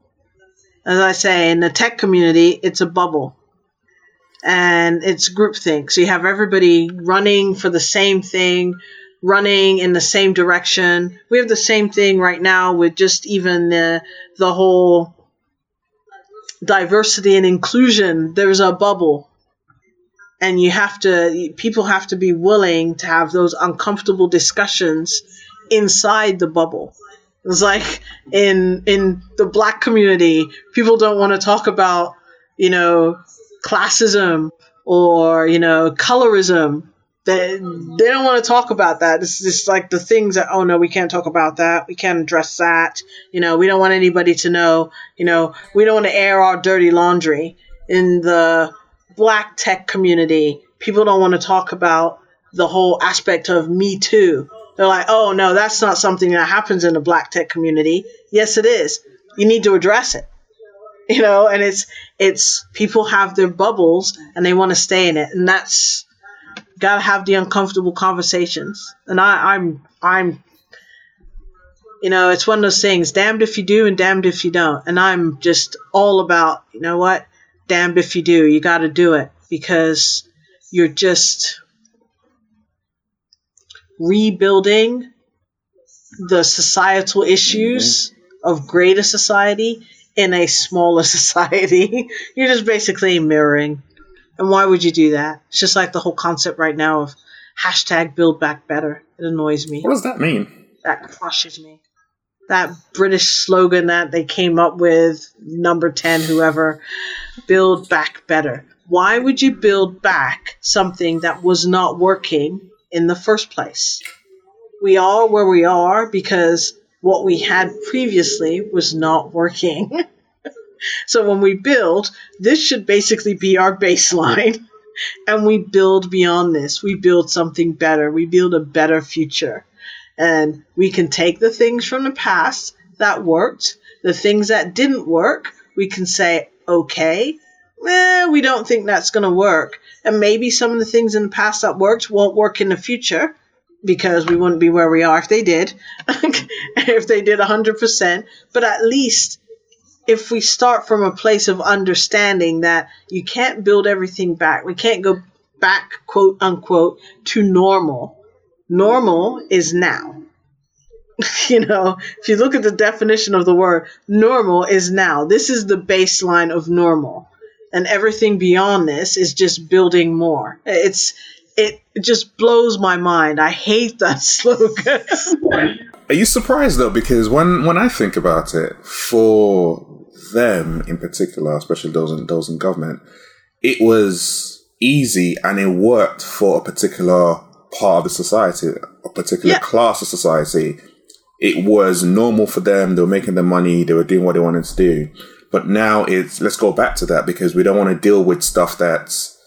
as I say, in the tech community, it's a bubble. And it's groupthink. So you have everybody running for the same thing, running in the same direction. We have the same thing right now with just even the the whole diversity and inclusion. There's a bubble. And you have to people have to be willing to have those uncomfortable discussions inside the bubble. It's like in in the black community, people don't want to talk about, you know, classism or you know colorism they, they don't want to talk about that. It's just like the things that oh no we can't talk about that. We can't address that. You know we don't want anybody to know you know we don't want to air our dirty laundry in the black tech community. People don't want to talk about the whole aspect of me too. They're like oh no that's not something that happens in the black tech community. Yes it is. You need to address it. You know and it's it's people have their bubbles and they want to stay in it. And that's gotta have the uncomfortable conversations and i i'm i'm you know it's one of those things damned if you do and damned if you don't and i'm just all about you know what damned if you do you gotta do it because you're just rebuilding the societal issues mm-hmm. of greater society in a smaller society. You're just basically mirroring. And why would you do that? It's just like the whole concept right now of hashtag build back better. It annoys me. What does that mean? That crushes me. That British slogan that they came up with, number 10, whoever, build back better. Why would you build back something that was not working in the first place? We are where we are because what we had previously was not working. so when we build, this should basically be our baseline. And we build beyond this. We build something better. We build a better future. And we can take the things from the past that worked, the things that didn't work, we can say, okay, eh, we don't think that's going to work. And maybe some of the things in the past that worked won't work in the future because we wouldn't be where we are if they did, if they did 100%. But at least if we start from a place of understanding that you can't build everything back, we can't go back, quote unquote, to normal. Normal is now. you know, if you look at the definition of the word, normal is now. This is the baseline of normal. And everything beyond this is just building more. It's it just blows my mind. I hate that slogan. Are you surprised though? Because when when I think about it, for them in particular, especially those in those in government, it was easy and it worked for a particular part of the society, a particular yeah. class of society. It was normal for them. They were making their money. They were doing what they wanted to do. But now it's let's go back to that because we don't want to deal with stuff that's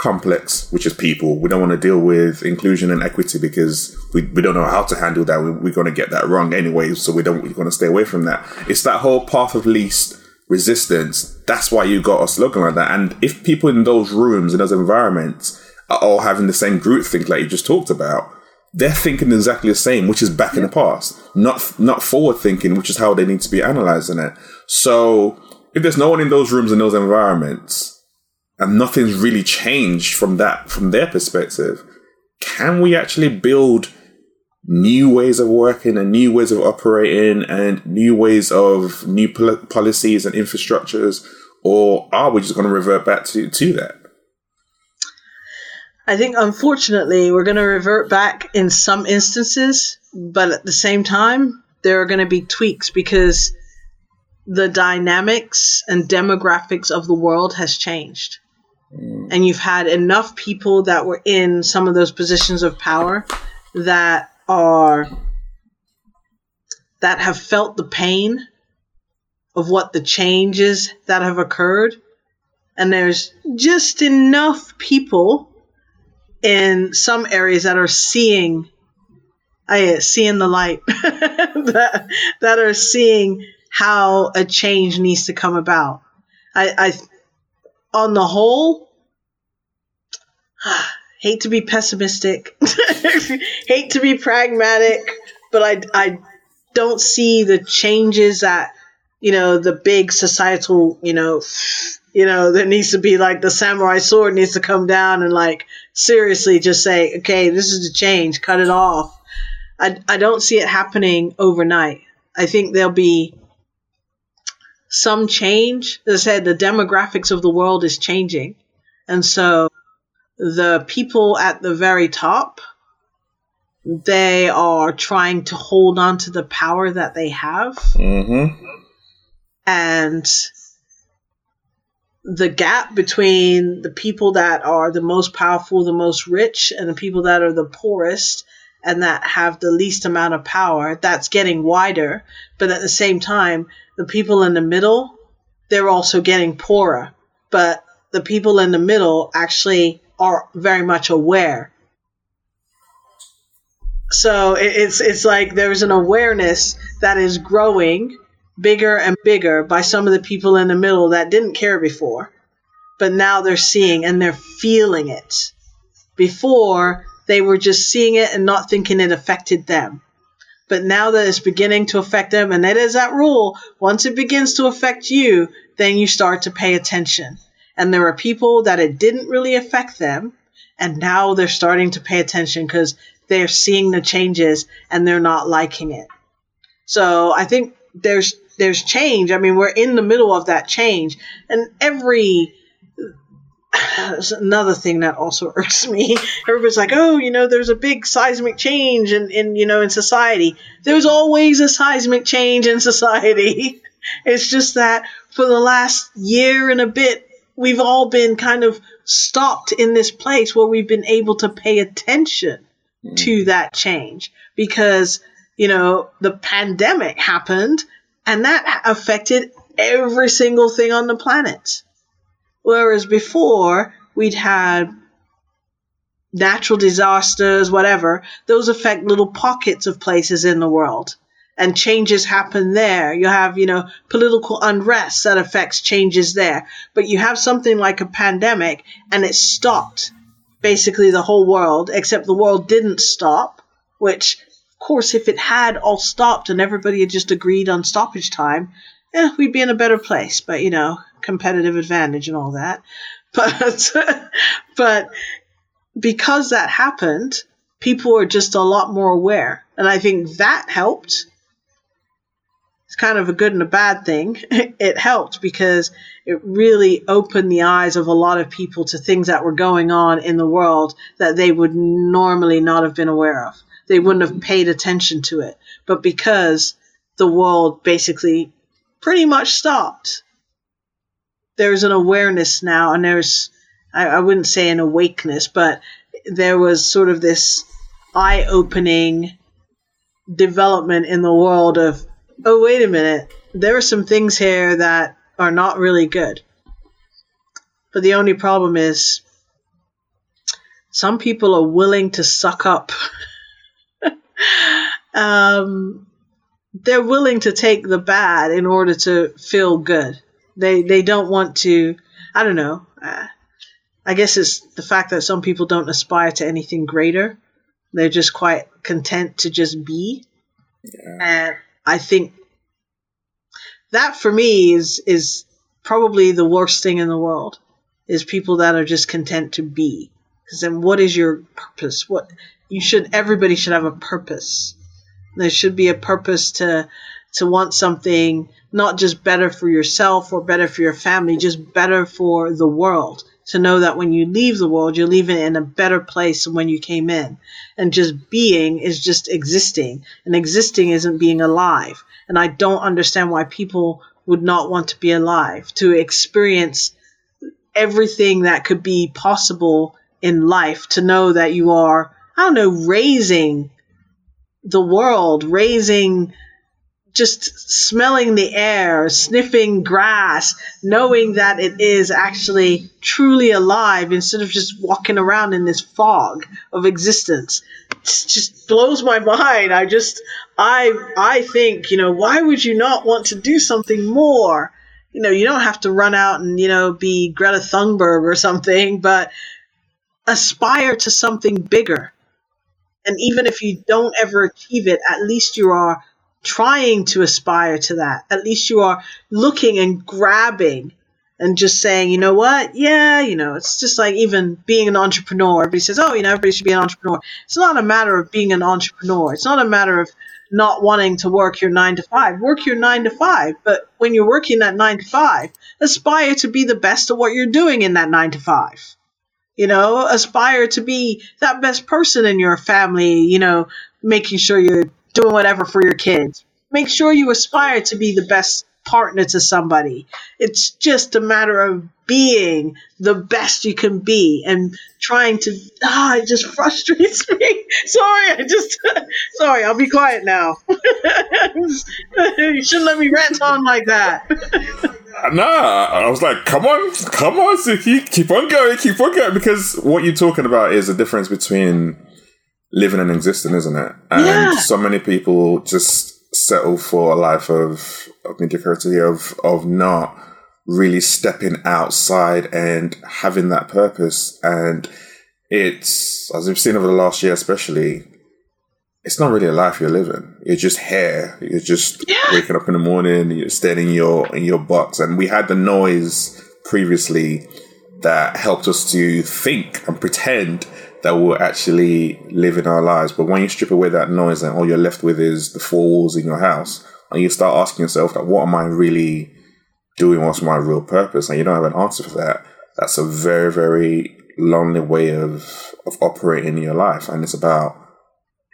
complex, which is people. We don't want to deal with inclusion and equity because we, we don't know how to handle that. We, are going to get that wrong anyway, so we don't. We're going to stay away from that. It's that whole path of least resistance. That's why you got a slogan like that. And if people in those rooms in those environments are all having the same group think like you just talked about, they're thinking exactly the same, which is back yeah. in the past, not not forward thinking, which is how they need to be analyzing it. So if there's no one in those rooms in those environments and nothing's really changed from that from their perspective can we actually build new ways of working and new ways of operating and new ways of new pol- policies and infrastructures or are we just going to revert back to, to that i think unfortunately we're going to revert back in some instances but at the same time there are going to be tweaks because the dynamics and demographics of the world has changed. Mm. And you've had enough people that were in some of those positions of power that are that have felt the pain of what the changes that have occurred. And there's just enough people in some areas that are seeing I seeing the light that that are seeing how a change needs to come about. I, I on the whole, hate to be pessimistic, hate to be pragmatic, but I, I don't see the changes that, you know, the big societal, you know, you know, there needs to be like the samurai sword needs to come down and like seriously just say, okay, this is the change, cut it off. I, I don't see it happening overnight. I think there'll be some change. As I said, the demographics of the world is changing. And so the people at the very top, they are trying to hold on to the power that they have. Mm-hmm. And the gap between the people that are the most powerful, the most rich, and the people that are the poorest and that have the least amount of power, that's getting wider. But at the same time, the people in the middle, they're also getting poorer. But the people in the middle actually are very much aware. So it's it's like there's an awareness that is growing bigger and bigger by some of the people in the middle that didn't care before, but now they're seeing and they're feeling it. Before they were just seeing it and not thinking it affected them. But now that it's beginning to affect them, and that is that rule, once it begins to affect you, then you start to pay attention. And there are people that it didn't really affect them, and now they're starting to pay attention because they're seeing the changes and they're not liking it. So I think there's there's change. I mean, we're in the middle of that change, and every that's another thing that also irks me. Everybody's like, oh, you know, there's a big seismic change in, in you know in society. There's always a seismic change in society. It's just that for the last year and a bit, we've all been kind of stopped in this place where we've been able to pay attention mm. to that change because you know the pandemic happened and that affected every single thing on the planet Whereas before, we'd had natural disasters, whatever, those affect little pockets of places in the world. And changes happen there. You have, you know, political unrest that affects changes there. But you have something like a pandemic and it stopped basically the whole world, except the world didn't stop, which, of course, if it had all stopped and everybody had just agreed on stoppage time, eh, we'd be in a better place. But, you know, competitive advantage and all that. But but because that happened, people are just a lot more aware. And I think that helped. It's kind of a good and a bad thing. It helped because it really opened the eyes of a lot of people to things that were going on in the world that they would normally not have been aware of. They wouldn't have paid attention to it. But because the world basically pretty much stopped there's an awareness now, and there's I, I wouldn't say an awakeness, but there was sort of this eye opening development in the world of oh wait a minute, there are some things here that are not really good. But the only problem is some people are willing to suck up. um, they're willing to take the bad in order to feel good. They they don't want to. I don't know. Uh, I guess it's the fact that some people don't aspire to anything greater. They're just quite content to just be. Yeah. And I think that for me is is probably the worst thing in the world is people that are just content to be. Because then what is your purpose? What you should everybody should have a purpose. There should be a purpose to to want something not just better for yourself or better for your family, just better for the world. To know that when you leave the world, you're leaving in a better place than when you came in. And just being is just existing. And existing isn't being alive. And I don't understand why people would not want to be alive, to experience everything that could be possible in life, to know that you are, I don't know, raising the world, raising just smelling the air, sniffing grass, knowing that it is actually truly alive instead of just walking around in this fog of existence. It just blows my mind. I just I I think, you know, why would you not want to do something more? You know, you don't have to run out and, you know, be Greta Thunberg or something, but aspire to something bigger. And even if you don't ever achieve it, at least you are trying to aspire to that. At least you are looking and grabbing and just saying, you know what? Yeah, you know, it's just like even being an entrepreneur. Everybody says, oh, you know, everybody should be an entrepreneur. It's not a matter of being an entrepreneur. It's not a matter of not wanting to work your nine to five. Work your nine to five. But when you're working that nine to five, aspire to be the best at what you're doing in that nine to five. You know, aspire to be that best person in your family, you know, making sure you're doing whatever for your kids. Make sure you aspire to be the best partner to somebody. It's just a matter of being the best you can be and trying to ah it just frustrates me sorry i just sorry i'll be quiet now you shouldn't let me rant on like that nah i was like come on come on suki keep on going keep on going because what you're talking about is the difference between living and existing isn't it? And Yeah. so many people just settle for a life of, of mediocrity of of not really stepping outside and having that purpose. And it's as we've seen over the last year especially it's not really a life you're living. You're just here. You're just Yeah. waking up in the morning you're staying in your in your box. And we had the noise previously that helped us to think and pretend that we're actually living our lives. But when you strip away that noise and all you're left with is the four walls in your house and you start asking yourself like what am i really doing? What's my real purpose? And you don't have an answer for that that's a very very lonely way of of operating in your life. And it's about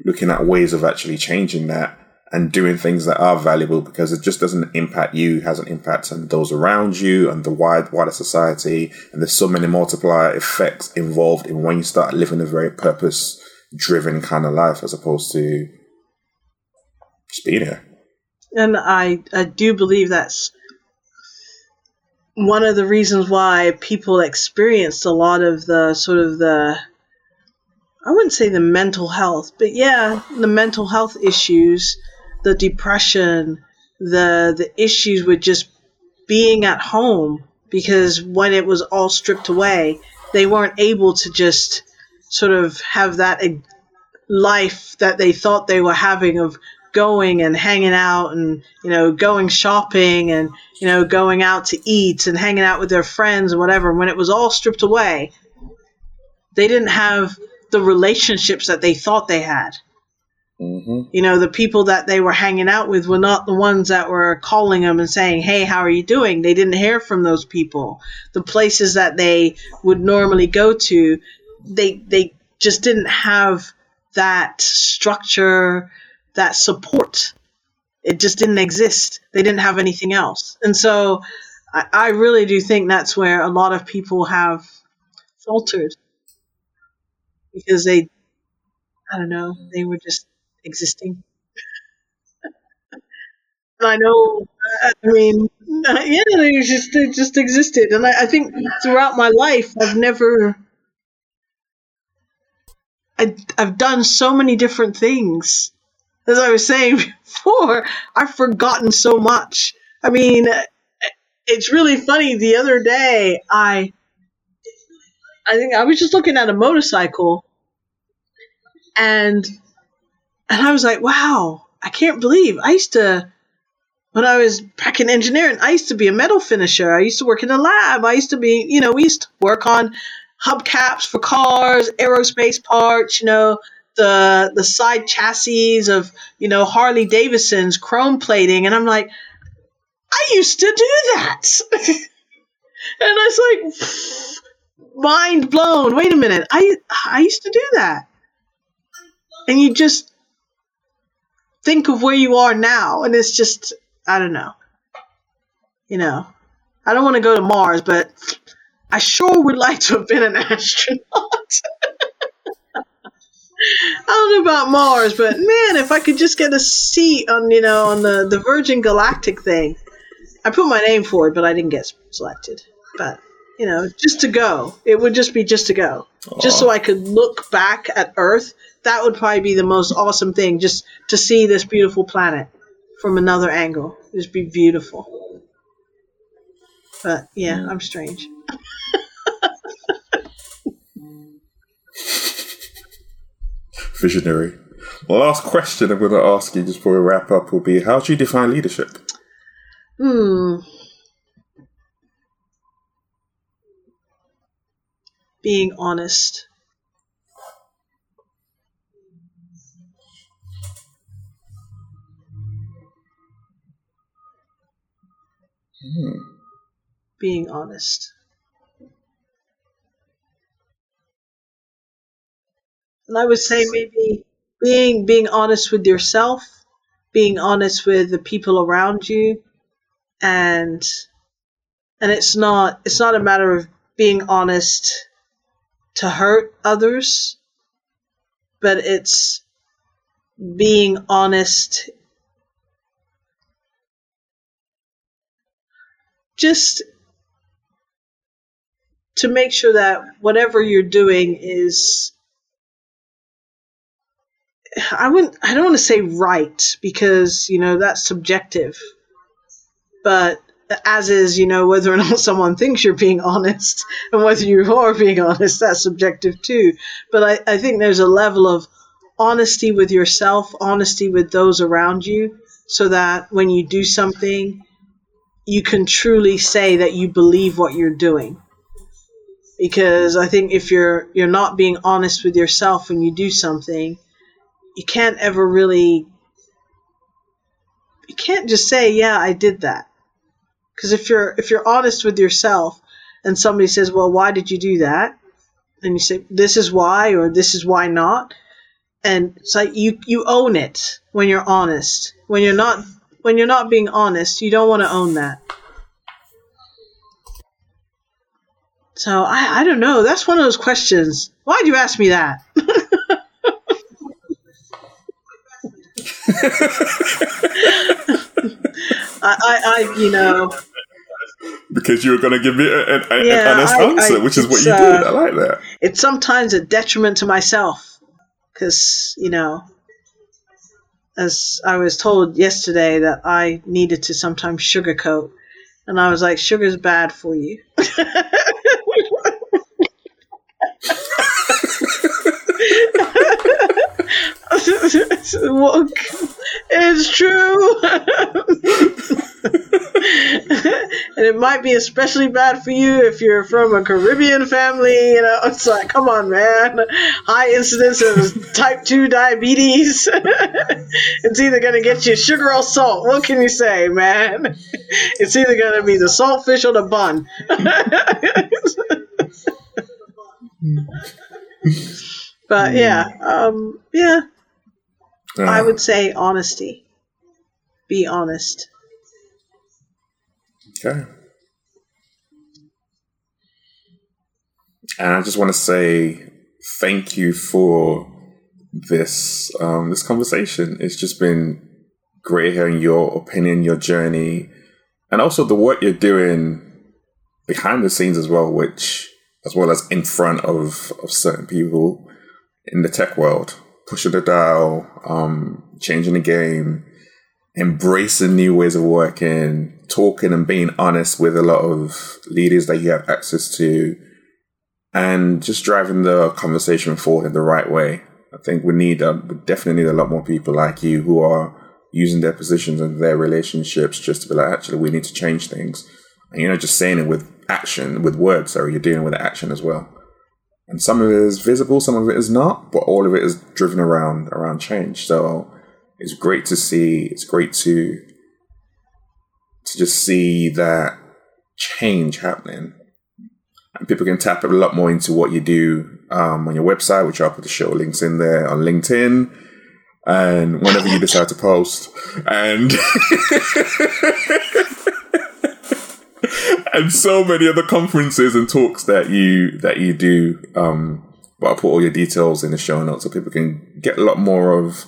looking at ways of actually changing that and doing things that are valuable because it just doesn't impact you, has an impact on those around you and the wide wider society. And there's so many multiplier effects involved in when you start living a very purpose driven kind of life as opposed to just being here. and I I do believe that's one of the reasons why people experienced a lot of the sort of the I wouldn't say the mental health, but yeah, the mental health issues, the depression, the the issues with just being at home because when it was all stripped away, they weren't able to just sort of have that life that they thought they were having of going and hanging out and you know going shopping and you know going out to eat and hanging out with their friends and whatever. When it was all stripped away they didn't have the relationships that they thought they had Mm-hmm. you know the people that they were hanging out with were not the ones that were calling them and saying hey how are you doing? They didn't hear from those people. The places that they would normally go to they they just didn't have that structure that support. It just didn't exist. They didn't have anything else. And so i, I really do think that's where a lot of people have faltered. Because they i don't know they were just existing I know, uh, I mean, uh, yeah, they just they just existed, and I, I think throughout my life, I've never, I, I've done so many different things. As I was saying before, I've forgotten so much. I mean, uh, it's really funny. The other day, I, I think I was just looking at a motorcycle, and, and I was like, wow, I can't believe I used to when I was back in engineering, I used to be a metal finisher. I used to work in a lab. I used to be, you know, we used to work on hubcaps for cars, aerospace parts, you know, the the side chassis of, you know, Harley Davidson's chrome plating. And I'm like, I used to do that. and I was like, mind blown. Wait a minute. I I used to do that. And you just think of where you are now and it's just I don't know. You know, I don't want to go to Mars, but I sure would like to have been an astronaut. I don't know about Mars, but man, if I could just get a seat on, you know, on the, the Virgin Galactic thing. I put my name for it, but I didn't get selected. But, you know, just to go. It would just be just to go. Just so I could look back at Earth. That would probably be the most awesome thing, just to see this beautiful planet from another angle. It'd be beautiful. But yeah, I'm strange. Visionary. Last question I'm going to ask you just before we wrap up will be how do you define leadership? Hmm. Being honest. Being honest. And I would say maybe being being honest with yourself, being honest with the people around you, and and it's not it's not a matter of being honest to hurt others, but it's being honest just to make sure that whatever you're doing is I wouldn't I don't want to say right because you know that's subjective. But as is you know whether or not someone thinks you're being honest and whether you are being honest that's subjective too. But I, I think there's a level of honesty with yourself honesty with those around you so that when you do something you can truly say that you believe what you're doing because I think if you're you're not being honest with yourself when you do something, you can't ever really you can't just say, "Yeah, I did that." Because if you're if you're honest with yourself and somebody says, "Well, why did you do that?" and you say, "This is why" or "This is why not," and it's like you you own it when you're honest. When you're not when you're not being honest, you don't want to own that. So I, I don't know. That's one of those questions. Why'd you ask me that? I, I, I, you know. Because you were going to give me an, an, yeah, honest I, answer, which is what you uh, did. I like that. It's sometimes a detriment to myself. Because, you know, as I was told yesterday that I needed to sometimes sugarcoat. And I was like, sugar's bad for you. it's true. and it might be especially bad for you if you're from a Caribbean family. You know, it's like, come on, man. High incidence of type 2 diabetes. it's either going to get you sugar or salt. What can you say, man? It's either going to be the saltfish or the bun. but yeah, um, yeah, uh, I would say honesty. Be honest. Okay. And I just want to say thank you for this um, this conversation. It's just been great hearing your opinion, your journey, and also the work you're doing behind the scenes as well, which as well as in front of, of certain people in the tech world, pushing the dial, um, changing the game, embracing new ways of working, talking and being honest with a lot of leaders that you have access to, and just driving the conversation forward in the right way. I think we need, a, we definitely need a lot more people like you who are using their positions and their relationships just to be like, actually, we need to change things. And you're not just saying it with action, with words, sorry, you're dealing with action as well. And some of it is visible, some of it is not, but all of it is driven around around change. So it's great to see. It's great to to just see that change happening. And people can tap a lot more into what you do um, on your website, which I'll put the show links in there on LinkedIn. And whenever you decide to post, and and so many other conferences and talks that you that you do. Um, but I'll put all your details in the show notes so people can get a lot more of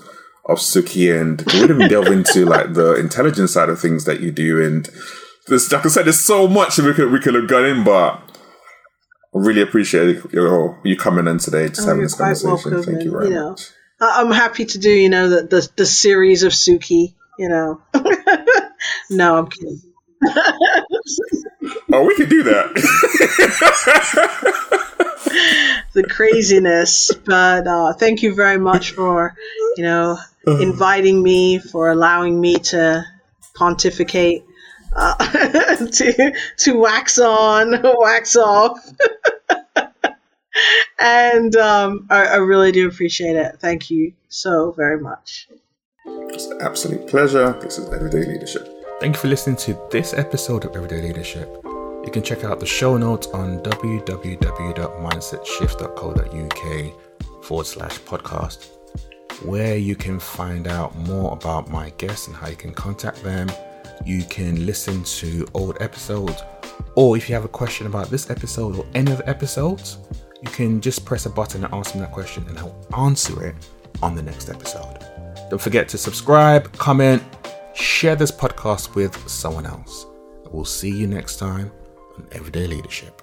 of Suki and we would even delve into like the intelligence side of things that you do. And there's, like I said, there's so much we could we could have gone in, but I really appreciate your, you coming in today, just oh, having this conversation. Welcome, Thank you very you know, much. I'm happy to do, you know, the the, the series of Suki. You know, no, I'm kidding. oh, we could do that. the craziness, but uh, thank you very much for, you know. Inviting me, for allowing me to pontificate, uh, to to wax on, wax off. and um, I, I, really do appreciate it. Thank you so very much. It's an absolute pleasure. This is Everyday Leadership. Thank you for listening to this episode of Everyday Leadership. You can check out the show notes on www.mindsetshift.co.uk forward slash podcast, where you can find out more about my guests and how you can contact them, You can listen to old episodes, or if you have a question about this episode or any other episodes, you can just press a button and ask me that question, and I'll answer it on the next episode. Don't forget to subscribe, comment, share this podcast with someone else. We'll see you next time on Everyday Leadership.